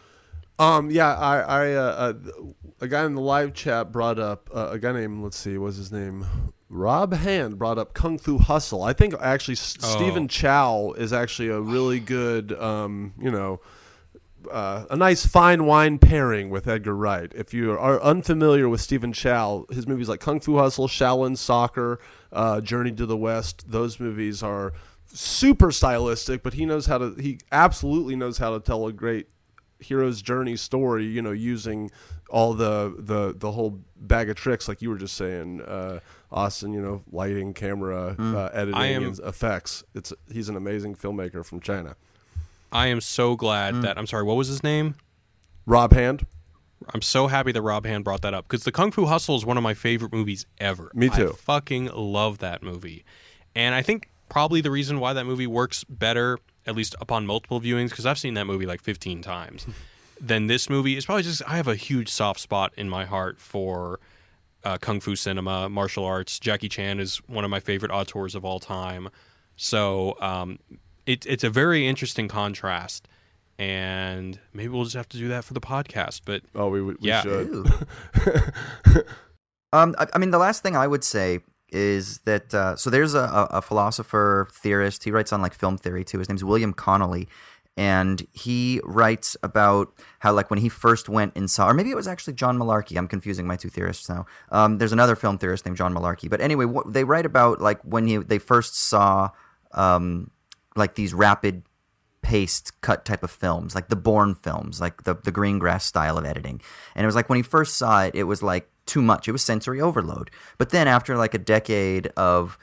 Um, yeah, I, I, uh, uh, a guy in the live chat brought up uh, a guy named, let's see, what's his name? Rob Hand brought up Kung Fu Hustle. I think actually oh. Stephen Chow is actually a really good, um, you know, uh, a nice fine wine pairing with Edgar Wright. If you are unfamiliar with Stephen Chow, his movies like Kung Fu Hustle, Shaolin Soccer, uh, Journey to the West, those movies are super stylistic, but he knows how to. He absolutely knows how to tell a great hero's journey story. You know, using all the the the whole bag of tricks, like you were just saying. Uh, Austin, you know, lighting, camera, mm. uh, editing, am, and effects. It's he's an amazing filmmaker from China. I am so glad mm. that I'm sorry. What was his name? Rob Hand. I'm so happy that Rob Hand brought that up because the Kung Fu Hustle is one of my favorite movies ever. Me too. I fucking love that movie, and I think probably the reason why that movie works better, at least upon multiple viewings, because I've seen that movie like 15 times. than this movie is probably just I have a huge soft spot in my heart for uh, kung fu cinema, martial arts. Jackie Chan is one of my favorite auteurs of all time. So um, it, it's a very interesting contrast, and maybe we'll just have to do that for the podcast. But oh, we, we yeah. should. um, I, I, mean, the last thing I would say is that uh, so there's a, a philosopher theorist. He writes on like film theory too. His name's William Connolly. and he writes about how like when he first went and saw or maybe it was actually john Mullarkey i'm confusing my two theorists now um, there's another film theorist named john Mullarkey but anyway what, they write about like when he, they first saw um, like these rapid paced cut type of films like the bourne films like the, the greengrass style of editing and it was like when he first saw it it was like too much it was sensory overload but then after like a decade of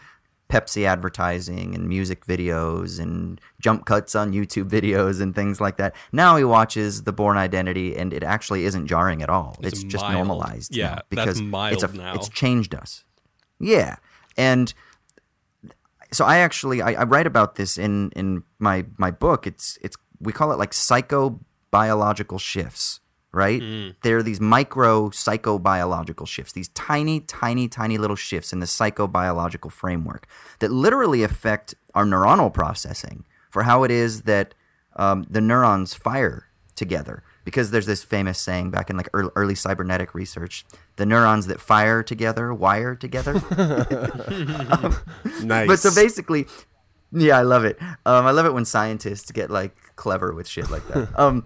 Pepsi advertising and music videos and jump cuts on YouTube videos and things like that. Now he watches The Bourne Identity and it actually isn't jarring at all. It's, it's just mild. normalized. Yeah, because it's a, now. it's changed us. Yeah, and so I actually I, I write about this in in my my book. It's it's we call it like psychobiological shifts right? Mm. There are these micro psychobiological shifts, these tiny, tiny, tiny little shifts in the psychobiological framework that literally affect our neuronal processing for how it is that um, the neurons fire together. Because there's this famous saying back in like early, early cybernetic research, the neurons that fire together wire together. um, nice. But so basically, yeah, I love it. Um, I love it when scientists get like clever with shit like that. Um,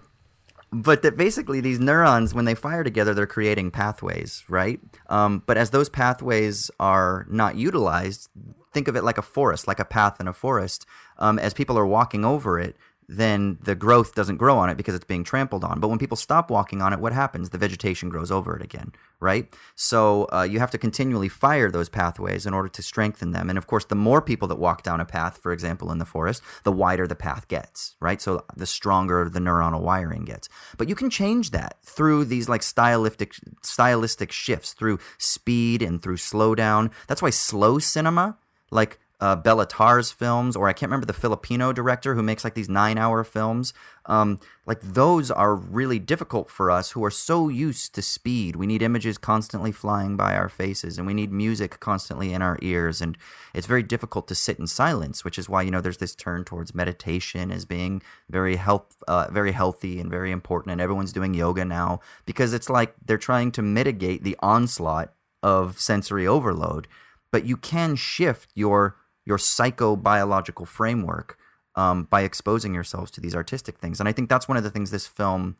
but that basically these neurons when they fire together they're creating pathways right um, but as those pathways are not utilized think of it like a forest like a path in a forest um, as people are walking over it then the growth doesn't grow on it because it's being trampled on. But when people stop walking on it, what happens? The vegetation grows over it again, right? So uh, you have to continually fire those pathways in order to strengthen them. And of course, the more people that walk down a path, for example, in the forest, the wider the path gets, right? So the stronger the neuronal wiring gets. But you can change that through these like stylistic stylistic shifts, through speed and through slowdown. That's why slow cinema, like uh, Béla Tarr's films, or I can't remember the Filipino director who makes like these nine hour films. Um, like those are really difficult for us who are so used to speed. We need images constantly flying by our faces, and we need music constantly in our ears. And it's very difficult to sit in silence, which is why you know there's this turn towards meditation as being very health, uh, very healthy and very important. And everyone's doing yoga now because it's like they're trying to mitigate the onslaught of sensory overload. But you can shift your your psychobiological framework um, by exposing yourselves to these artistic things. And I think that's one of the things this film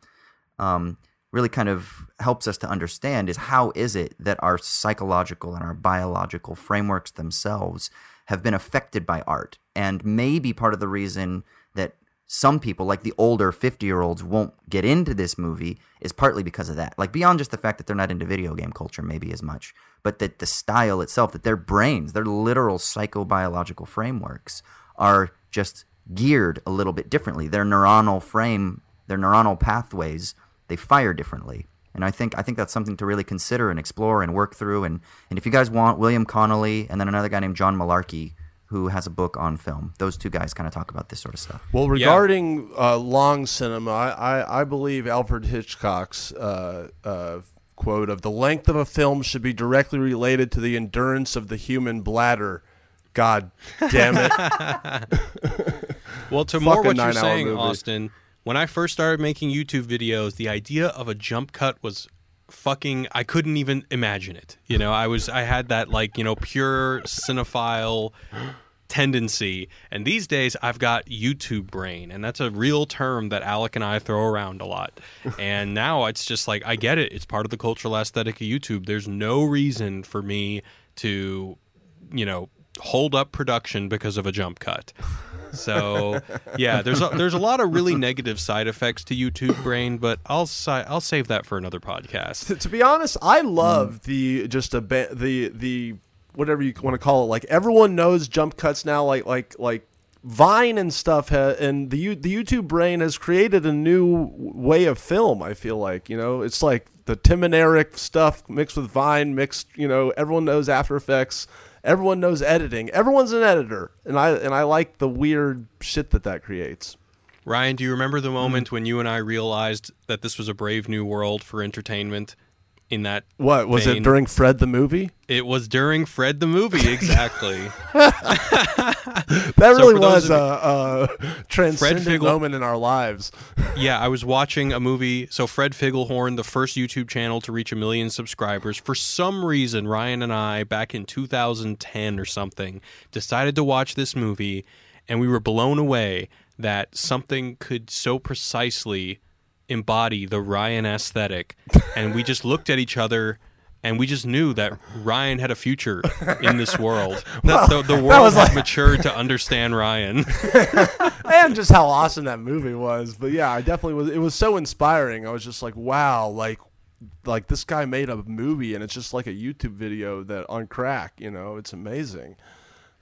um, really kind of helps us to understand is how is it that our psychological and our biological frameworks themselves have been affected by art. And maybe part of the reason that some people, like the older 50 year olds, won't get into this movie is partly because of that. Like, beyond just the fact that they're not into video game culture, maybe as much, but that the style itself, that their brains, their literal psychobiological frameworks are just geared a little bit differently. Their neuronal frame, their neuronal pathways, they fire differently. And I think I think that's something to really consider and explore and work through. And, and if you guys want, William Connolly and then another guy named John Mullarkey, who has a book on film. Those two guys kind of talk about this sort of stuff. Well, regarding uh, long cinema, I, I, I, believe Alfred Hitchcock's uh, uh, quote of the length of a film should be directly related to the endurance of the human bladder. God damn it. well, to more what you're saying, movie. Austin, when I first started making YouTube videos, the idea of a jump cut was fucking I couldn't even imagine it. You know, I was I had that like, you know, pure cinephile tendency. And these days I've got YouTube brain, and that's a real term that Alec and I throw around a lot. and now it's just like I get it. It's part of the cultural aesthetic of YouTube. There's no reason for me to, you know, hold up production because of a jump cut. So yeah, there's a, there's a lot of really negative side effects to YouTube Brain, but I'll I'll save that for another podcast. To, to be honest, I love mm. the just a ba- the the whatever you want to call it. Like everyone knows jump cuts now. Like like like Vine and stuff, ha- and the the YouTube brain has created a new way of film. I feel like you know, it's like the Tim and Eric stuff mixed with Vine, mixed. You know, everyone knows After Effects. Everyone knows editing. Everyone's an editor, and I and I like the weird shit that that creates. Ryan, do you remember the moment mm when you and I realized that this was a brave new world for entertainment? In that. What was vein. it during Fred the movie? It was during Fred the movie, exactly. that really so was a, a transcendent moment in our lives. yeah, I was watching a movie. So Fred Figglehorn, the first YouTube channel to reach a million subscribers, for some reason, Ryan and I, back in 2010 or something, decided to watch this movie, and we were blown away that something could so precisely embody the Ryan aesthetic, and we just looked at each other and we just knew that Ryan had a future in this world. well, the, the, world had like... matured to understand Ryan, and just how awesome that movie was. But yeah, I definitely was. It was so inspiring. I was just like, wow, like, like this guy made a movie, and it's just like a YouTube video that on crack. You know, it's amazing.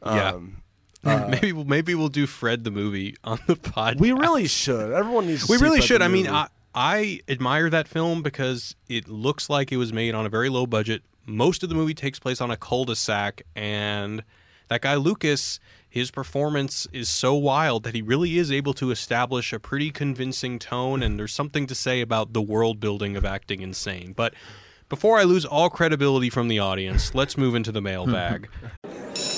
Yeah. Um, uh, maybe maybe we'll do Fred the movie on the podcast. We really should. Everyone needs. we really should. I mean, I, I admire that film because it looks like it was made on a very low budget. Most of the movie takes place on a cul-de-sac, and that guy Lucas, his performance is so wild that he really is able to establish a pretty convincing tone. And there's something to say about the world building of acting insane. But before I lose all credibility from the audience, let's move into the mailbag.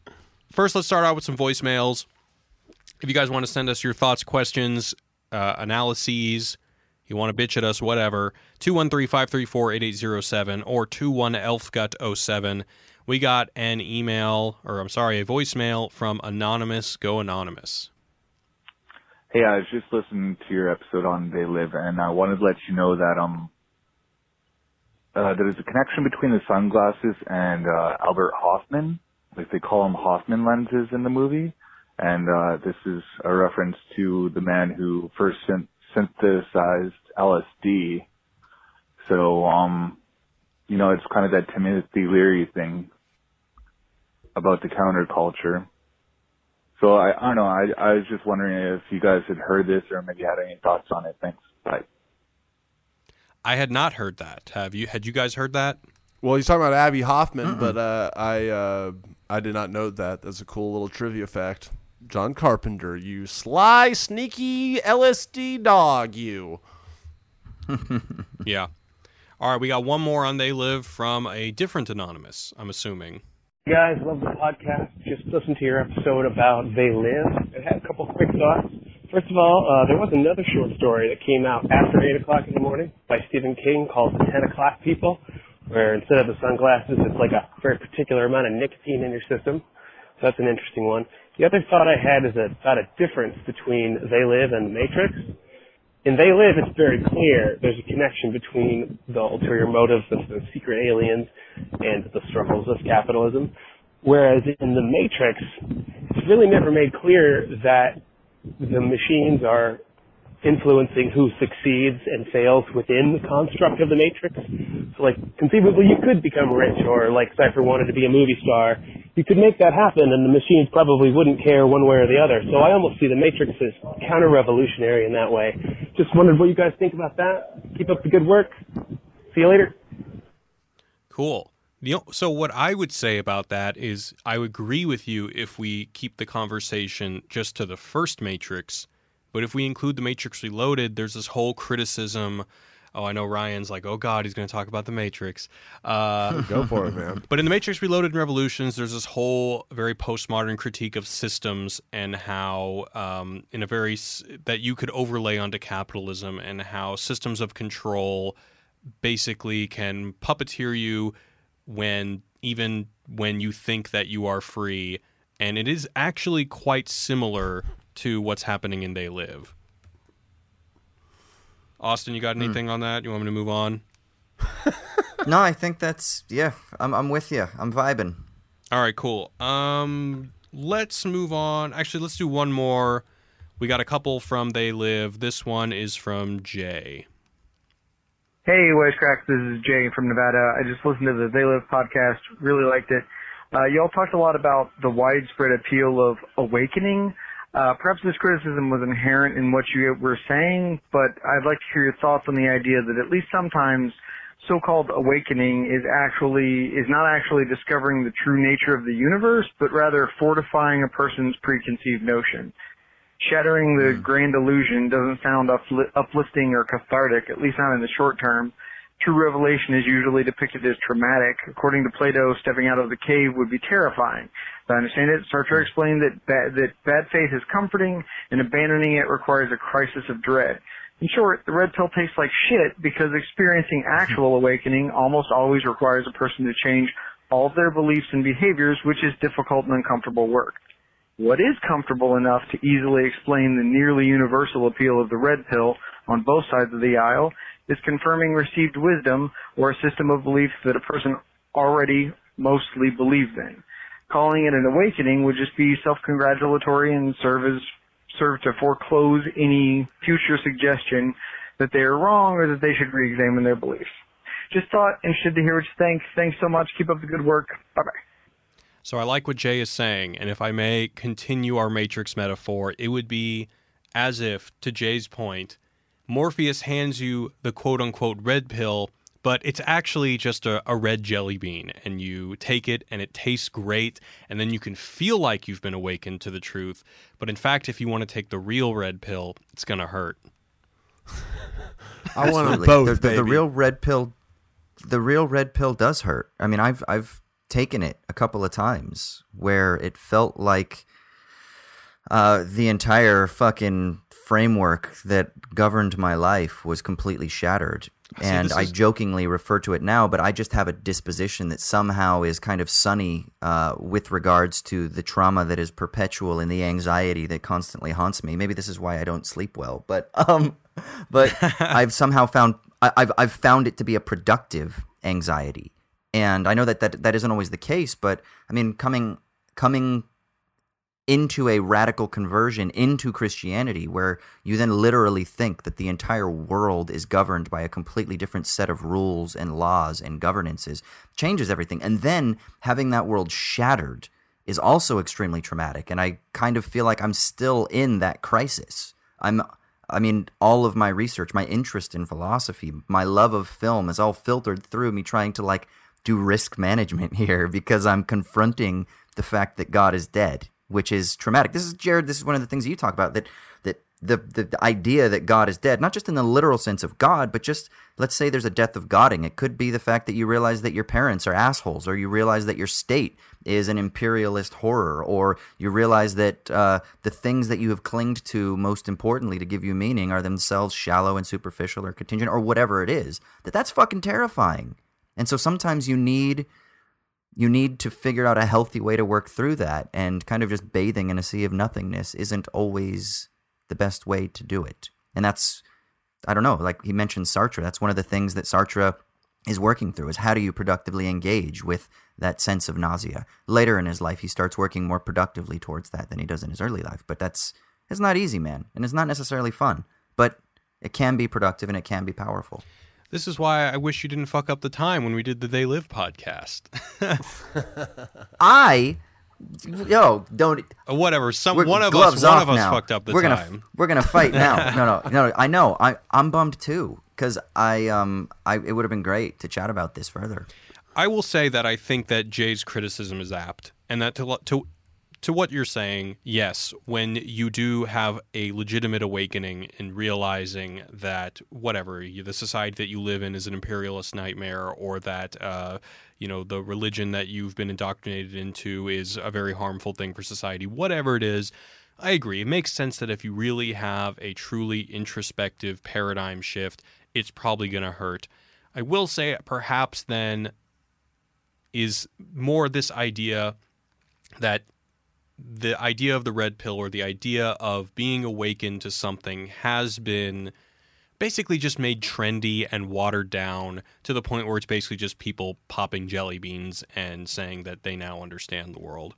first, let's start out with some voicemails. If you guys want to send us your thoughts, questions, uh, analyses, you want to bitch at us, whatever, 213 534 8807 or 21 elfgut07. We got an email, or I'm sorry, a voicemail from Anonymous Go Anonymous. Hey, I was just listening to your episode on They Live, and I wanted to let you know that um uh, there is a connection between the sunglasses and uh, Albert Hofmann like they call them Hoffman lenses in the movie, and uh, this is a reference to the man who first syn- synthesized LSD. So, um, you know, it's kind of that Timothy Leary thing about the counterculture. So I, I don't know. I, I was just wondering if you guys had heard this or maybe had any thoughts on it. Thanks. Bye. I had not heard that. Have you? Had you guys heard that? Well, he's talking about Abbie Hoffman, but uh, I uh, I did not know that. That's a cool little trivia fact. John Carpenter, you sly, sneaky LSD dog, you. Yeah. All right, we got one more on They Live from a different anonymous. I'm assuming. You guys, love the podcast. Just listened to your episode about They Live. I had a couple quick thoughts. First of all, uh, there was another short story that came out after 8 o'clock in the morning by Stephen King called The 10 O'Clock People, where instead of the sunglasses, it's like a very particular amount of nicotine in your system. So that's an interesting one. The other thought I had is about a difference between They Live and The Matrix. In They Live, it's very clear there's a connection between the ulterior motives of the secret aliens and the struggles of capitalism. Whereas in The Matrix, it's really never made clear that the machines are influencing who succeeds and fails within the construct of the matrix. So like conceivably you could become rich or like Cypher wanted to be a movie star. You could make that happen and the machines probably wouldn't care one way or the other. So I almost see the matrix as counter revolutionary in that way. Just wondered what you guys think about that. Keep up the good work. See you later. Cool. So what I would say about that is I agree with you if we keep the conversation just to the first Matrix, but if we include the Matrix Reloaded, there's this whole criticism. Oh, I know Ryan's like, oh God, he's going to talk about the Matrix. Uh, Go for it, man. but in the Matrix Reloaded and Revolutions, there's this whole very postmodern critique of systems and how, um, in a very that you could overlay onto capitalism and how systems of control basically can puppeteer you when even when you think that you are free, and it is actually quite similar to what's happening in They Live. Austin, you got anything on that? You want me to move on? No, I think that's yeah. I'm I'm with you. I'm vibing. All right, cool. Um, let's move on. Actually, let's do one more. We got a couple from They Live. This one is from Jay. Hey, Wisecracks, this is Jay from Nevada. I just listened to the They Live podcast, really liked it. Uh, y'all talked a lot about the widespread appeal of awakening. Uh, perhaps this criticism was inherent in what you were saying, but I'd like to hear your thoughts on the idea that at least sometimes so-called awakening is actually, is not actually discovering the true nature of the universe, but rather fortifying a person's preconceived notion. Shattering the grand illusion doesn't sound upli- uplifting or cathartic, at least not in the short term. True revelation is usually depicted as traumatic. According to Plato, stepping out of the cave would be terrifying. I understand it, Sartre explained that bad, that bad faith is comforting and abandoning it requires a crisis of dread. In short, the red pill tastes like shit because experiencing actual hmm. awakening almost always requires a person to change all of their beliefs and behaviors, which is difficult and uncomfortable work. What is comfortable enough to easily explain the nearly universal appeal of the red pill on both sides of the aisle is confirming received wisdom or a system of beliefs that a person already mostly believes in. Calling it an awakening would just be self-congratulatory and serve as serve to foreclose any future suggestion that they are wrong or that they should re-examine their beliefs. Just thought, interested to hear what you think. Thanks so much. Keep up the good work. Bye bye. So I like what Jay is saying, and if I may continue our Matrix metaphor, it would be as if, to Jay's point, Morpheus hands you the quote unquote red pill, but it's actually just a, a red jelly bean, and you take it and it tastes great, and then you can feel like you've been awakened to the truth. But in fact, if you want to take the real red pill, it's going to hurt. I want them both, the, the, baby. the real red pill, the real red pill does hurt. I mean, I've I've taken it a couple of times where it felt like uh, the entire fucking framework that governed my life was completely shattered. See, and I is- jokingly refer to it now, but I just have a disposition that somehow is kind of sunny uh, with regards to the trauma that is perpetual and the anxiety that constantly haunts me. Maybe this is why I don't sleep well, but um, but I've somehow found I, I've I've found it to be a productive anxiety And I know that that, that isn't always the case, but I mean, coming coming into a radical conversion into Christianity, where you then literally think that the entire world is governed by a completely different set of rules and laws and governances, changes everything. And then having that world shattered is also extremely traumatic. And I kind of feel like I'm still in that crisis. I'm I mean, all of my research, my interest in philosophy, my love of film is all filtered through me trying to like do risk management here because I'm confronting the fact that God is dead, which is traumatic. This is Jared. This is one of the things you talk about that that the, the, the idea that God is dead, not just in the literal sense of God, but just let's say there's a death of Godding. It could be the fact that you realize that your parents are assholes, or you realize that your state is an imperialist horror, or you realize that uh, the things that you have clinged to most importantly to give you meaning are themselves shallow and superficial or contingent or whatever it is. That that's fucking terrifying. And so sometimes you need you need to figure out a healthy way to work through that and kind of just bathing in a sea of nothingness isn't always the best way to do it. And that's, I don't know, like he mentioned Sartre. That's one of the things that Sartre is working through is how do you productively engage with that sense of nausea. Later in his life, he starts working more productively towards that than he does in his early life. But that's, it's not easy, man. And it's not necessarily fun, but it can be productive and it can be powerful. This is why I wish you didn't fuck up the time when we did the They Live podcast. I yo, don't uh, whatever. Some one of us, one of us now. fucked up the we're. Gonna, we're gonna fight now. no, no, no. I know. I I'm bummed too because I um I it would have been great to chat about this further. I will say that I think that Jay's criticism is apt, and that to to to what you're saying, yes, when you do have a legitimate awakening and realizing that whatever the society that you live in is an imperialist nightmare, or that uh, you know the religion that you've been indoctrinated into is a very harmful thing for society, whatever it is. I agree. It makes sense that if you really have a truly introspective paradigm shift, it's probably going to hurt. I will say, perhaps then is more this idea that the idea of the red pill or the idea of being awakened to something has been basically just made trendy and watered down to the point where it's basically just people popping jelly beans and saying that they now understand the world.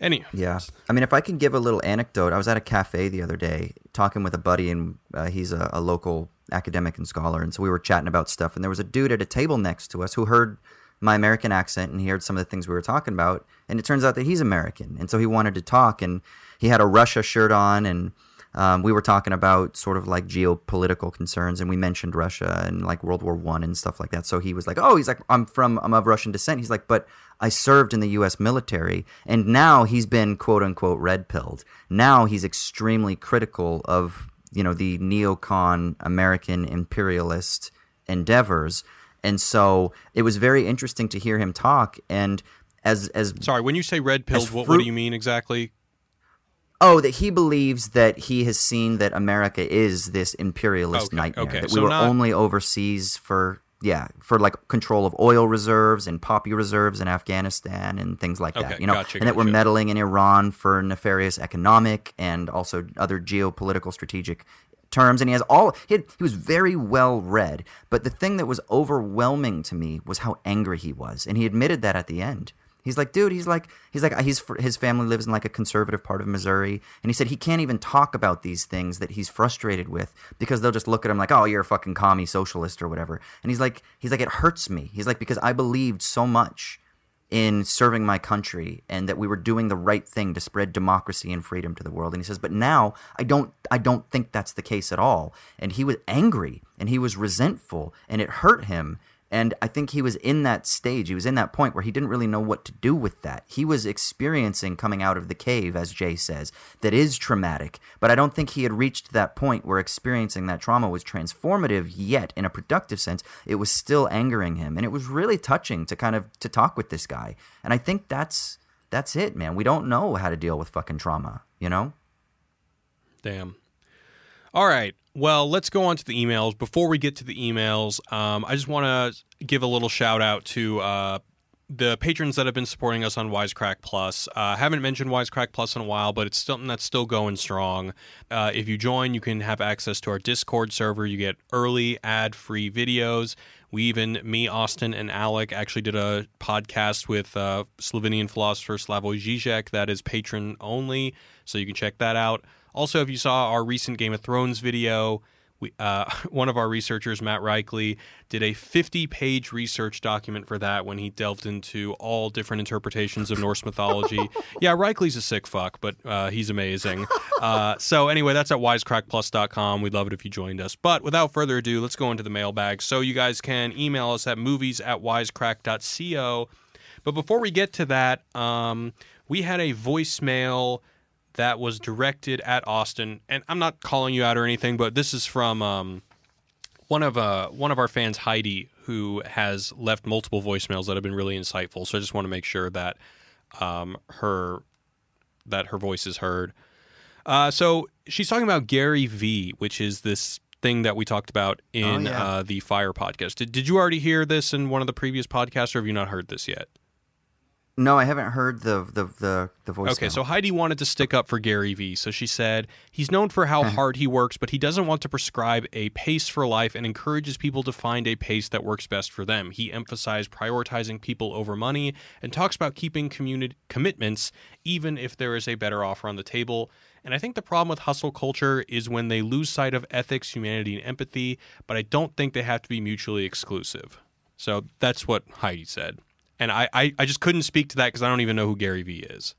Any yeah, I mean, if I can give a little anecdote, I was at a cafe the other day talking with a buddy, and uh, he's a, a local academic and scholar, and so we were chatting about stuff, and there was a dude at a table next to us who heard my American accent and he heard some of the things we were talking about. And it turns out that he's American. And so he wanted to talk. And he had a Russia shirt on. And um, we were talking about sort of like geopolitical concerns. And we mentioned Russia and like World War One and stuff like that. So he was like, oh, he's like, I'm from, I'm of Russian descent. He's like, but I served in the U.S. military. And now he's been quote unquote red pilled. Now he's extremely critical of, you know, the neocon American imperialist endeavors and so it was very interesting to hear him talk. And as as sorry, when you say red pills, what, what do you mean exactly? Oh, that he believes that he has seen that America is this imperialist okay, nightmare. Okay. That we so were not... only overseas for yeah, for like control of oil reserves and poppy reserves in Afghanistan and things like that. You know, gotcha, and that gotcha. we're meddling in Iran for nefarious economic and also other geopolitical strategic terms and he has all he, had, he was very well read but the thing that was overwhelming to me was how angry he was and he admitted that at the end. He's like dude he's like he's like he's his family lives in like a conservative part of missouri and he said he can't even talk about these things that he's frustrated with because they'll just look at him like oh you're a fucking commie socialist or whatever and he's like he's like it hurts me. He's like because i believed so much in serving my country and that we were doing the right thing to spread democracy and freedom to the world. And he says but now i don't i don't think that's the case at all. And he was angry and he was resentful and it hurt him and I think he was in that stage. He was in that point where he didn't really know what to do with that. He was experiencing coming out of the cave, as Jay says, that is traumatic. But I don't think he had reached that point where experiencing that trauma was transformative yet in a productive sense. It was still angering him. And it was really touching to kind of to talk with this guy. And I think that's that's it, man. We don't know how to deal with fucking trauma, you know? Damn. All right. Well, let's go on to the emails. Before we get to the emails, um, I just want to give a little shout out to uh, the patrons that have been supporting us on Wisecrack Plus. Uh, haven't mentioned Wisecrack Plus in a while, but it's something that's still going strong. Uh, if you join, you can have access to our Discord server. You get early ad free videos. We even, me, Austin, and Alec actually did a podcast with uh, Slovenian philosopher Slavoj Žižek that is patron only, so you can check that out. Also, if you saw our recent Game of Thrones video, we, uh, one of our researchers, Matt Reichley, did a 50 page research document for that when he delved into all different interpretations of Norse mythology. yeah, Reichley's a sick fuck, but uh, he's amazing. Uh, so, anyway, that's at wisecrackplus.com. We'd love it if you joined us. But without further ado, let's go into the mailbag. So, you guys can email us at movies at wisecrack.co. But before we get to that, um, we had a voicemail that was directed at Austin, and I'm not calling you out or anything, but this is from um, one of uh, one of our fans, Heidi, who has left multiple voicemails that have been really insightful. So I just want to make sure that um, her that her voice is heard. Uh, so she's talking about Gary V, which is this thing that we talked about in Oh, yeah. uh, the Fire podcast. Did, did you already hear this in one of the previous podcasts, or have you not heard this yet? No, I haven't heard the the the, the voice. Okay, so Heidi wanted to stick up for Gary Vee. So she said, he's known for how uh-huh. hard he works, but he doesn't want to prescribe a pace for life and encourages people to find a pace that works best for them. He emphasized prioritizing people over money and talks about keeping communi- commitments even if there is a better offer on the table. And I think the problem with hustle culture is when they lose sight of ethics, humanity, and empathy, but I don't think they have to be mutually exclusive. So that's what Heidi said. And I, I, I just couldn't speak to that because I don't even know who Gary Vee is.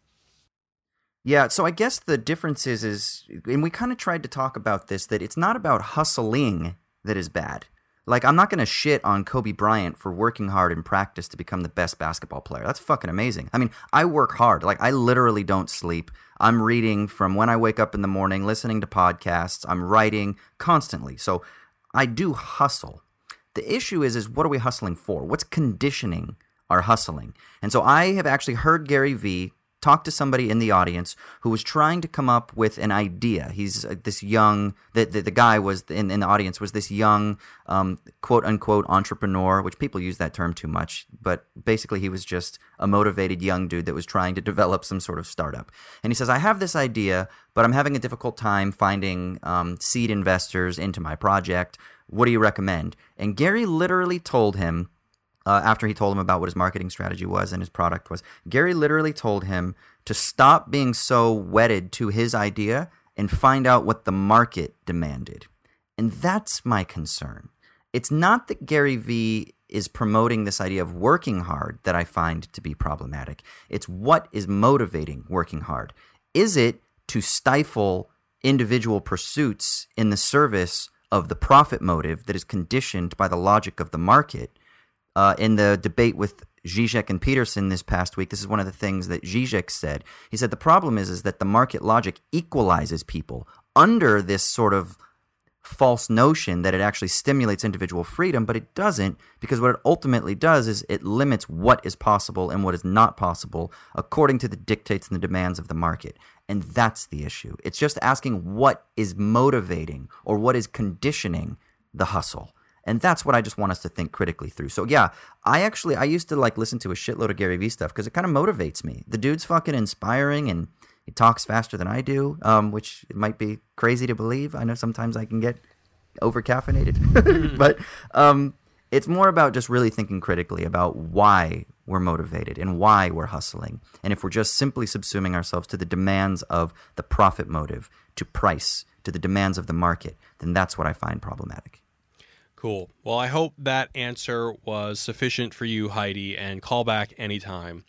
Yeah, so I guess the difference is is and we kind of tried to talk about this that it's not about hustling that is bad. Like I'm not going to shit on Kobe Bryant for working hard in practice to become the best basketball player. That's fucking amazing. I mean, I work hard. Like I literally don't sleep. I'm reading from when I wake up in the morning, listening to podcasts, I'm writing constantly. So I do hustle. The issue is is what are we hustling for? What's conditioning our hustling? And so I have actually heard Gary Vee talk to somebody in the audience who was trying to come up with an idea. He's uh, this young, the, the, the guy was in, in the audience was this young, um, quote unquote entrepreneur, which people use that term too much, but basically he was just a motivated young dude that was trying to develop some sort of startup. And he says, I have this idea, but I'm having a difficult time finding um, seed investors into my project. What do you recommend? And Gary literally told him, uh, after he told him about what his marketing strategy was and his product was, Gary literally told him to stop being so wedded to his idea and find out what the market demanded. And that's my concern. It's not that Gary Vee is promoting this idea of working hard that I find to be problematic. It's what is motivating working hard. Is it to stifle individual pursuits in the service of the profit motive that is conditioned by the logic of the market? Uh, in the debate with Zizek and Peterson this past week, this is one of the things that Zizek said. He said the problem is is that the market logic equalizes people under this sort of false notion that it actually stimulates individual freedom, but it doesn't because what it ultimately does is it limits what is possible and what is not possible according to the dictates and the demands of the market. And that's the issue. It's just asking what is motivating or what is conditioning the hustle. And that's what I just want us to think critically through. So yeah, I actually I used to like listen to a shitload of Gary Vee stuff because it kind of motivates me. The dude's fucking inspiring and he talks faster than I do, um, which it might be crazy to believe. I know sometimes I can get over caffeinated, but um, it's more about just really thinking critically about why we're motivated and why we're hustling. And if we're just simply subsuming ourselves to the demands of the profit motive, to price, to the demands of the market, then that's what I find problematic. Cool. Well, I hope that answer was sufficient for you, Heidi, and call back anytime.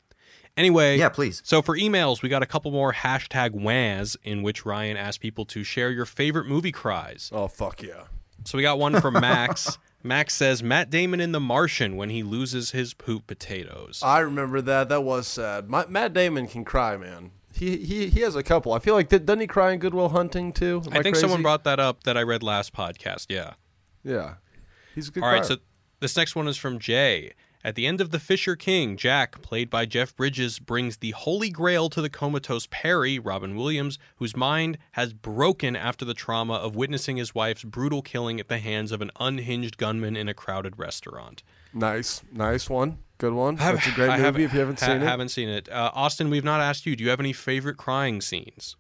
Anyway, Yeah, please. So for emails, we got a couple more hashtag WAS in which Ryan asked people to share your favorite movie cries. Oh fuck yeah! So we got one from Max. Max says Matt Damon in The Martian when he loses his poop potatoes. I remember that. That was sad. My, Matt Damon can cry, man. He he he has a couple. I feel like did, doesn't he cry in Good Will Hunting too? Am I think someone brought that up that I read last podcast. Yeah. Yeah, he's a good. All right, so this next one is from Jay. At the end of The Fisher King, Jack, played by Jeff Bridges, brings the Holy Grail to the comatose Perry, Robin Williams, whose mind has broken after the trauma of witnessing his wife's brutal killing at the hands of an unhinged gunman in a crowded restaurant. nice, nice one. Good one. Have- That's a great I movie. if you haven't ha- seen it, haven't seen it. Uh, Austin, we've not asked you. Do you have any favorite crying scenes?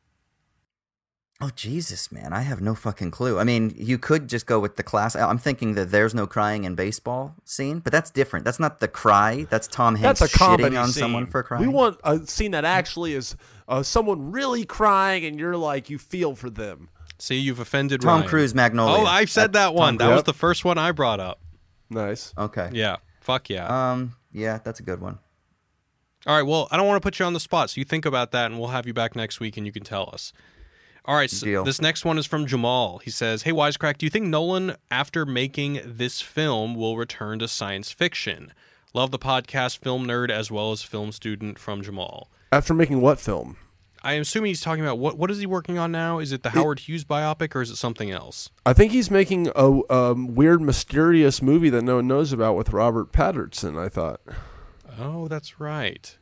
Oh Jesus, man! I have no fucking clue. I mean, you could just go with the class. I'm thinking that there's no crying in baseball scene, but that's different. That's not the cry. That's Tom Hanks that's a comedy shitting on scene. someone for crying. We want a scene that actually is uh, someone really crying, and you're like you feel for them. See, you've offended Tom Ryan. Cruise, Magnolia. Oh, I've said That- that one. Tom That was the first one I brought up. Nice. okay. Yeah. Fuck yeah. Um. Yeah, that's a good one. All right. Well, I don't want to put you on the spot, so you think about that, and we'll have you back next week, and you can tell us. All right. So Deal. this next one is from Jamal. He says, "Hey, Wisecrack, do you think Nolan, after making this film, will return to science fiction? Love the podcast, film nerd as well as film student from Jamal. After making what film? I am assuming he's talking about what what is he working on now? Is it the Howard Hughes biopic or is it something else? I think he's making a um, weird, mysterious movie that no one knows about with Robert Pattinson. I thought. Oh, that's right.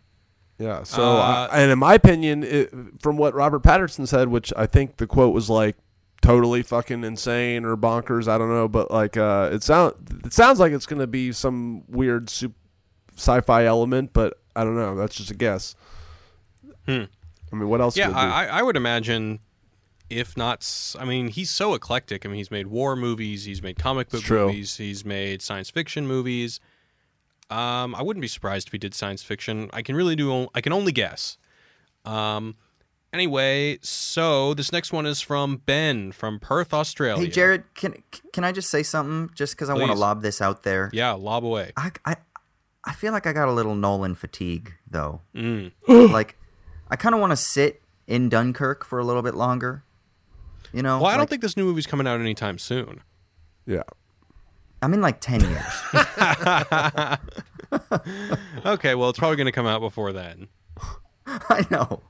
Yeah. So, Uh, I, and in my opinion, it, from what Robert Pattinson said, which I think the quote was like totally fucking insane or bonkers, I don't know, but like uh, it sound it sounds like it's going to be some weird sup- sci-fi element, but I don't know. That's just a guess. Hmm. I mean, what else? Yeah, I I would imagine, if not, I mean, he's so eclectic. I mean, he's made war movies, he's made comic book movies, he's made science fiction movies. Um, I wouldn't be surprised if he did science fiction. I can really do. o- I can only guess. Um, anyway, so this next one is from Ben from Perth, Australia. Hey, Jared, can can I just say something? Just because I want to lob this out there. Yeah, lob away. I, I I feel like I got a little Nolan fatigue though. Mm. like, I kind of want to sit in Dunkirk for a little bit longer. You know, Well, I don't think this new movie's coming out anytime soon. yeah. I'm in like ten years. Okay, well, it's probably going to come out before then. I know,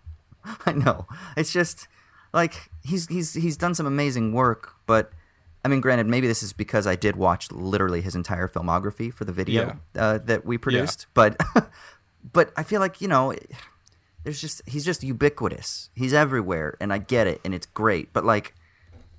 I know. It's just like he's he's he's done some amazing work, but I mean, granted, maybe this is because I did watch literally his entire filmography for the video uh, that we produced, but but I feel like you know, there's just he's just ubiquitous. He's everywhere, and I get it, and it's great. But like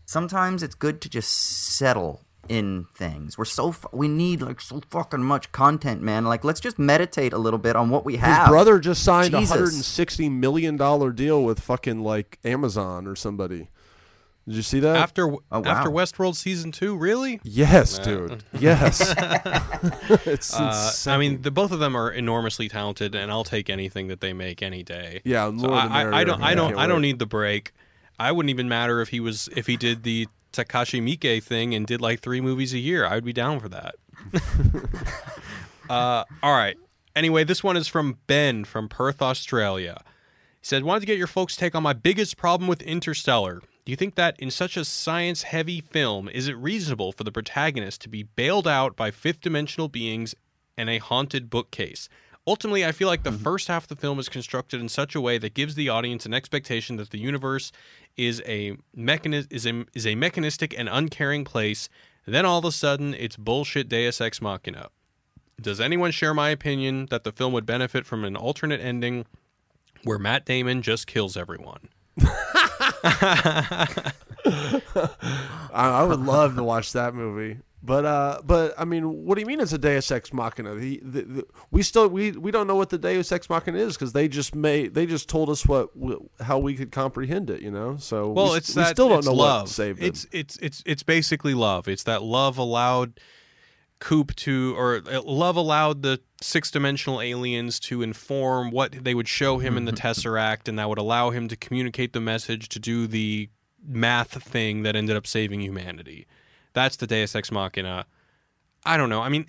sometimes it's good to just settle in things. We're so fu- we need like so fucking much content, man. Like let's just meditate a little bit on what we have. His brother just signed a Jesus. hundred and sixty million dollar deal with fucking like Amazon or somebody. Did you see that? After Oh, wow. after Westworld season two, really? yes, Nah. dude. Yes. it's Uh, insane. I mean, the both of them are enormously talented, and I'll take anything that they make any day. Yeah, So more the I, I, I don't, I don't, I don't need the break. I wouldn't even matter if he was if he did the Takashi Miike thing and did like three movies a year. I would be down for that. uh, all right. Anyway, this one is from Ben from Perth, Australia. He said, "Wanted to get your folks' take on my biggest problem with Interstellar. Do you think that in such a science-heavy film, is it reasonable for the protagonist to be bailed out by fifth-dimensional beings and a haunted bookcase?" Ultimately, I feel like the mm-hmm. first half of the film is constructed in such a way that gives the audience an expectation that the universe is a mechani- is a, is a mechanistic and uncaring place. Then all of a sudden, it's bullshit Deus Ex Machina. Does anyone share my opinion that the film would benefit from an alternate ending where Matt Damon just kills everyone? I, I would love to watch that movie. But uh, but I mean, what do you mean it's a Deus Ex Machina? The, the, the, we still we, we don't know what the Deus Ex Machina is because they just made they just told us what how we could comprehend it. You know, so Well, we, it's we that still don't it's know love. what saved them. it's it's it's it's basically love. It's that love allowed Coop to or uh, love allowed the six dimensional aliens to inform what they would show him in the Tesseract, and that would allow him to communicate the message to do the math thing that ended up saving humanity. That's the Deus Ex Machina. I don't know. I mean,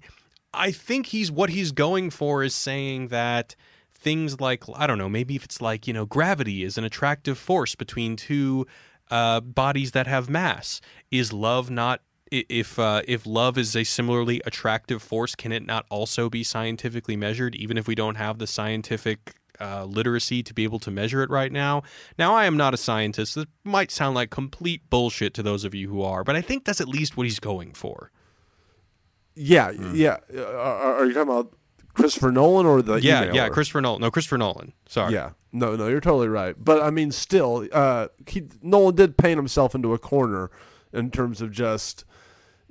I think he's what he's going for is saying that things like I don't know, maybe if it's like you know gravity is an attractive force between two uh, bodies that have mass. Is love not? If uh, if love is a similarly attractive force, can it not also be scientifically measured, even if we don't have the scientific uh, literacy to be able to measure it right now? Now, I am not a scientist. This might sound like complete bullshit to those of you who are, but I think that's at least what he's going for. yeah, yeah. Uh, Are, are you talking about Christopher Nolan or the yeah, yeah, emailer? Christopher Nolan. No, Christopher Nolan. Sorry. Yeah, no, no, you're totally right. But I mean, still, uh, he Nolan did paint himself into a corner in terms of just,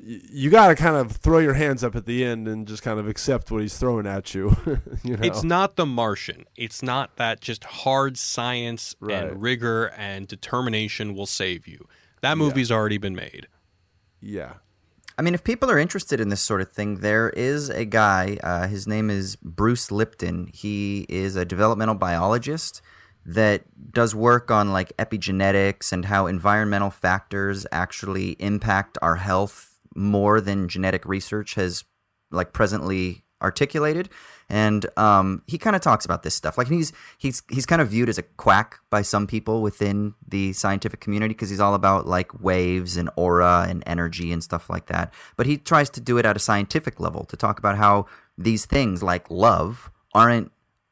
you got to kind of throw your hands up at the end and just kind of accept what he's throwing at you. you know? It's not the Martian. It's not that just hard science Right. and rigor and determination will save you. That movie's already been made. yeah. I mean, if people are interested in this sort of thing, there is a guy. Uh, his name is Bruce Lipton. He is a developmental biologist that does work on like epigenetics and how environmental factors actually impact our health more than genetic research has like presently articulated. And um, he kind of talks about this stuff. Like he's he's he's kind of viewed as a quack by some people within the scientific community because he's all about like waves and aura and energy and stuff like that. But he tries to do it at a scientific level to talk about how these things like love aren't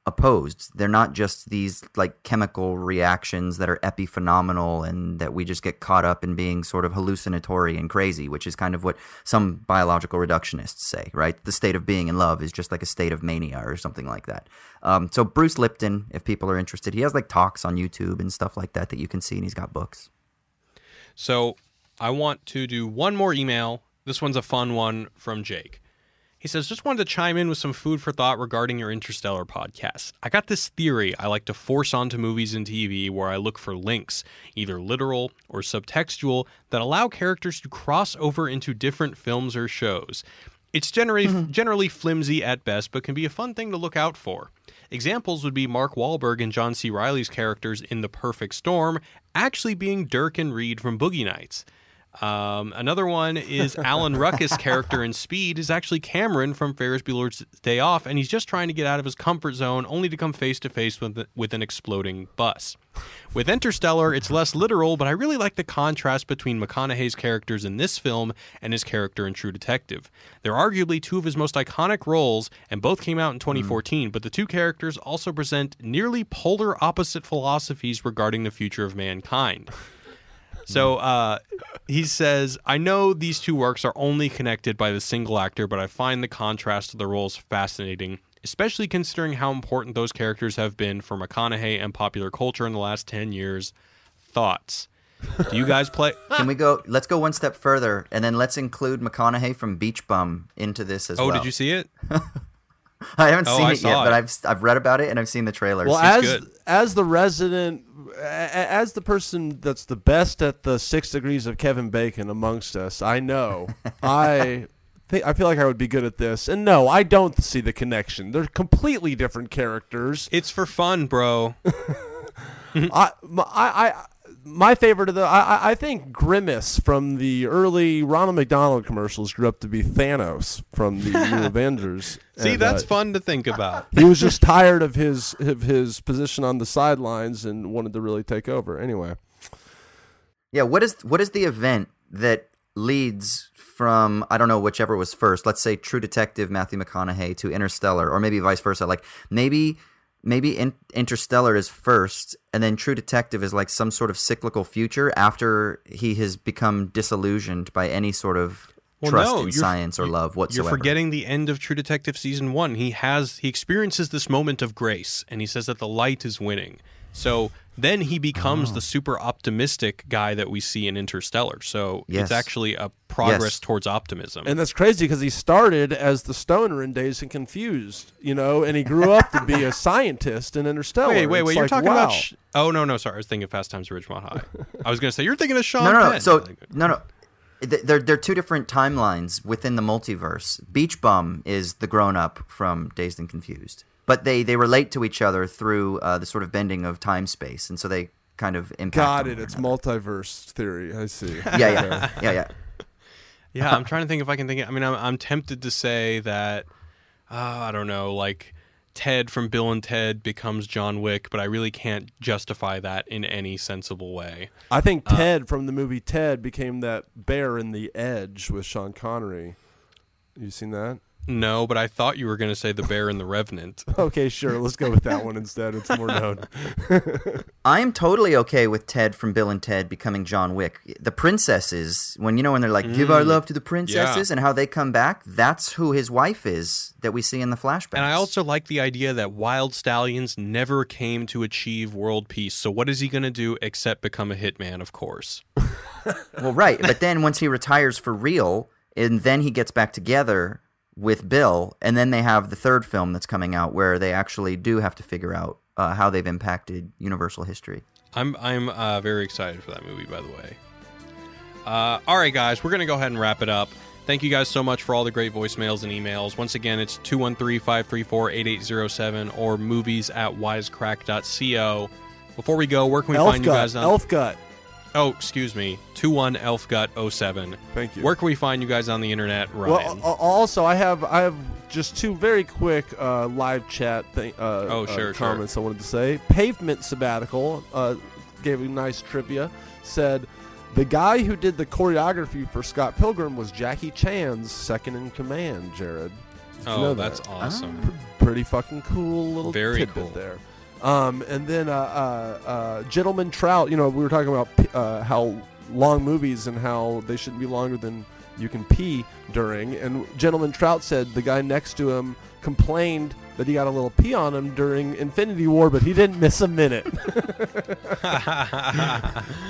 opposed. They're not just these like chemical reactions that are epiphenomenal and that we just get caught up in being sort of hallucinatory and crazy, which is kind of what some biological reductionists say, right? The state of being in love is just like a state of mania or something like that. Um, so Bruce Lipton, if people are interested, he has like talks on YouTube and stuff like that that you can see, and he's got books. So I want to do one more email. This one's a fun one from Jake. He says, just wanted to chime in with some food for thought regarding your Interstellar podcast. I got this theory I like to force onto movies and TV where I look for links, either literal or subtextual, that allow characters to cross over into different films or shows. It's generally, mm-hmm. generally flimsy at best, but can be a fun thing to look out for. Examples would be Mark Wahlberg and John C. Reilly's characters in The Perfect Storm actually being Dirk and Reed from Boogie Nights. Um, another one is Alan Ruckus' character in Speed is actually Cameron from Ferris Bueller's Day Off, and he's just trying to get out of his comfort zone, only to come face to face with with an exploding bus. With Interstellar, it's less literal, but I really like the contrast between McConaughey's characters in this film and his character in True Detective. They're arguably two of his most iconic roles, and both came out in 2014, but the two characters also present nearly polar opposite philosophies regarding the future of mankind. So uh, he says, I know these two works are only connected by the single actor, but I find the contrast of the roles fascinating, especially considering how important those characters have been for McConaughey and popular culture in the last 10 years. Thoughts? Do you guys play? Can we go? Let's go one step further, and then let's include McConaughey from Beach Bum into this as Oh, well. Oh, did you see it? I haven't Oh, seen I it yet, saw but. I've I've read about it and I've seen the trailers. Well, It's as good. as the resident, a- a- as the person that's the best at the six degrees of Kevin Bacon amongst us, I know. I think I feel like I would be good at this. And no, I don't see the connection. They're completely different characters. It's for fun, bro. I, I, I, my favorite of the, I, I- I think Grimace from the early Ronald McDonald commercials grew up to be Thanos from the New Avengers. See, And, that's uh, fun to think about. he was just tired of his of his position on the sidelines and wanted to really take over. Anyway, Yeah, what is what is the event that leads from I don't know whichever was first. Let's say True Detective Matthew McConaughey to Interstellar, or maybe vice versa. Like maybe maybe in, Interstellar is first, and then True Detective is like some sort of cyclical future after he has become disillusioned by any sort of Well, trust no, in science or love whatsoever. You're forgetting the end of True Detective season one. He has he experiences this moment of grace, and he says that the light is winning. So then he becomes Oh. the super optimistic guy that we see in Interstellar. So Yes. it's actually a progress Yes. towards optimism. and that's crazy because he started as the stoner in Dazed and Confused, you know, and he grew up to be a scientist in Interstellar. wait, wait, It's wait! You're like, talking wow. about? Sh- oh no, no, sorry. I was thinking Fast Times at Ridgemont High. I was going to say you're thinking of Sean. no, no, no. Penn. So no, no. They're they're two different timelines within the multiverse. Beach Bum is the grown up from Dazed and Confused, but they they relate to each other through uh, the sort of bending of time space, and so they kind of impact. Got it. It's another. multiverse theory. I see. yeah, yeah, yeah, yeah. Yeah, I'm trying to think if I can think. I mean, I'm, I'm tempted to say that uh, I don't know, like Ted from Bill and Ted becomes John Wick, but I really can't justify that in any sensible way. I think Uh, Ted from the movie Ted became that bear in The Edge with Sean Connery. You seen that? No, but I thought you were going to say the Bear and the Revenant. Okay, sure. Let's go with that one instead. It's more known. I'm totally okay with Ted from Bill and Ted becoming John Wick. The princesses, when you know when they're like, "Give our mm. love to the princesses," and how they come back, that's who his wife is that we see in the flashbacks. And I also like the idea that Wyld Stallyns never came to achieve world peace. So what is he going to do except become a hitman, of course? Well, right. But then once he retires for real, and then he gets back together with Bill, and then they have the third film that's coming out where they actually do have to figure out uh, how they've impacted Universal history. I'm I'm uh, very excited for that movie, by the way. Uh, all right, guys, we're gonna go ahead and wrap it up. Thank you guys so much for all the great voicemails and emails. Once again, it's 213-534-8807 or movies at wisecrack.co. Before we go, where can we Elf find you guys on Elf gut. Oh, excuse me. 21 Elfgut07. Thank you. Where can we find you guys on the internet, Ryan? Well, also I have I have just two very quick uh, live chat thing, uh, Oh, uh, sure, sure. comments I wanted to say. Pavement sabbatical uh, gave a nice trivia. Said the guy who did the choreography for Scott Pilgrim was Jackie Chan's second in command. Jared. Did you oh, know that's that? awesome. pretty fucking cool little Very tidbit cool. there. Um, and then uh, uh, uh, Gentleman Trout. You know, we were talking about uh, how long movies and how they shouldn't be longer than you can pee during. And Gentleman Trout said the guy next to him complained that he got a little pee on him during Infinity War, but he didn't miss a minute.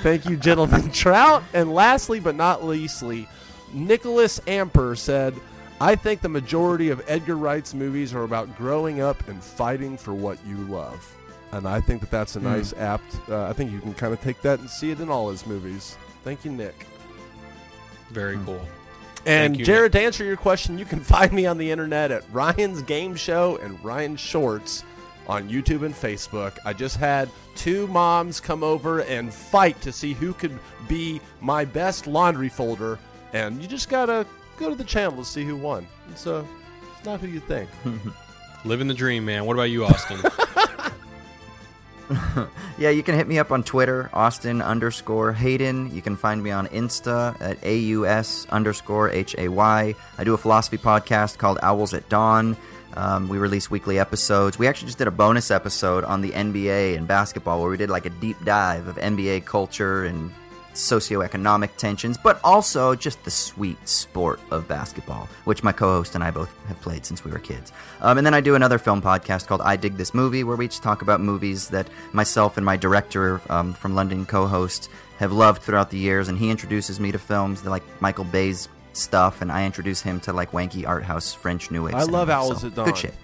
Thank you, Gentleman Trout. And lastly, but not leastly, Nicholas Amper said, I think the majority of Edgar Wright's movies are about growing up and fighting for what you love. And I think that that's a nice, apt. Uh, I think you can kind of take that and see it in all his movies. Thank you, Nick. Very cool. And you, Jared, to answer your question, you can find me on the internet at Ryan's Game Show and Ryan Shorts on YouTube and Facebook. I just had two moms come over and fight to see who could be my best laundry folder, and you just gotta go to the channel to see who won. It's uh, it's not who you think. Living the dream, man. What about you, Austin? Yeah, you can hit me up on Twitter, Austin underscore Hayden. You can find me on Insta at AUS underscore H A Y. I do a philosophy podcast called Owls at Dawn. Um, we release weekly episodes. We actually just did a bonus episode on the NBA and basketball where we did like a deep dive of NBA culture and socioeconomic tensions, but also just the sweet sport of basketball, which my co host and I both have played since we were kids. Um, and then I do another film podcast called I Dig This Movie, where we each talk about movies that myself and my director um, from London co host have loved throughout the years. And he introduces me to films like Michael Bay's stuff, and I introduce him to like wanky art house French New Wave. I love cinema. Owls So, at Dawn. Good shit.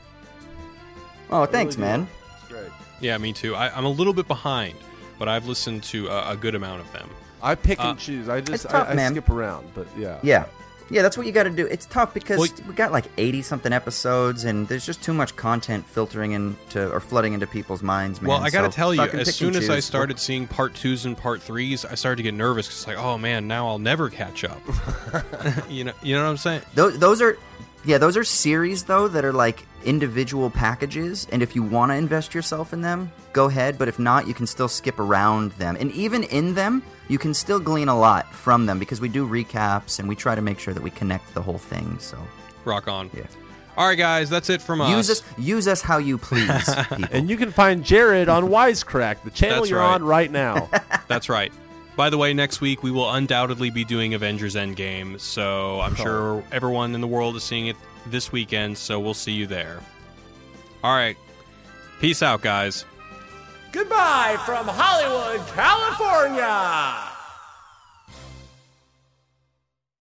Oh, thanks, Really man. good. It's great. yeah, me too. I, I'm a little bit behind, but I've listened to a, a good amount of them. I pick Uh, and choose. I just tough, I, I skip around, but yeah. Yeah. Yeah, that's what you got to do. It's tough because Well, we got like 80 something episodes and there's just too much content filtering into or flooding into people's minds, man. Well, I got to So tell you, as soon as I started seeing part twos and part threes, I started to get nervous because like, oh man, now I'll never catch up. you know, you know what I'm saying? those, those are yeah, those are series though that are like individual packages and if you want to invest yourself in them, go ahead, but if not, you can still skip around them. And even in them, you can still glean a lot from them because we do recaps and we try to make sure that we connect the whole thing. So, Rock on. Yeah. All right, guys, that's it from us. use us use us how you please. And you can find Jared on Wisecrack, the channel That's you're right. on right now. That's right. By the way, next week we will undoubtedly be doing Avengers Endgame, so I'm sure everyone in the world is seeing it this weekend, so we'll see you there. All right. Peace out, guys. Goodbye from Hollywood, California.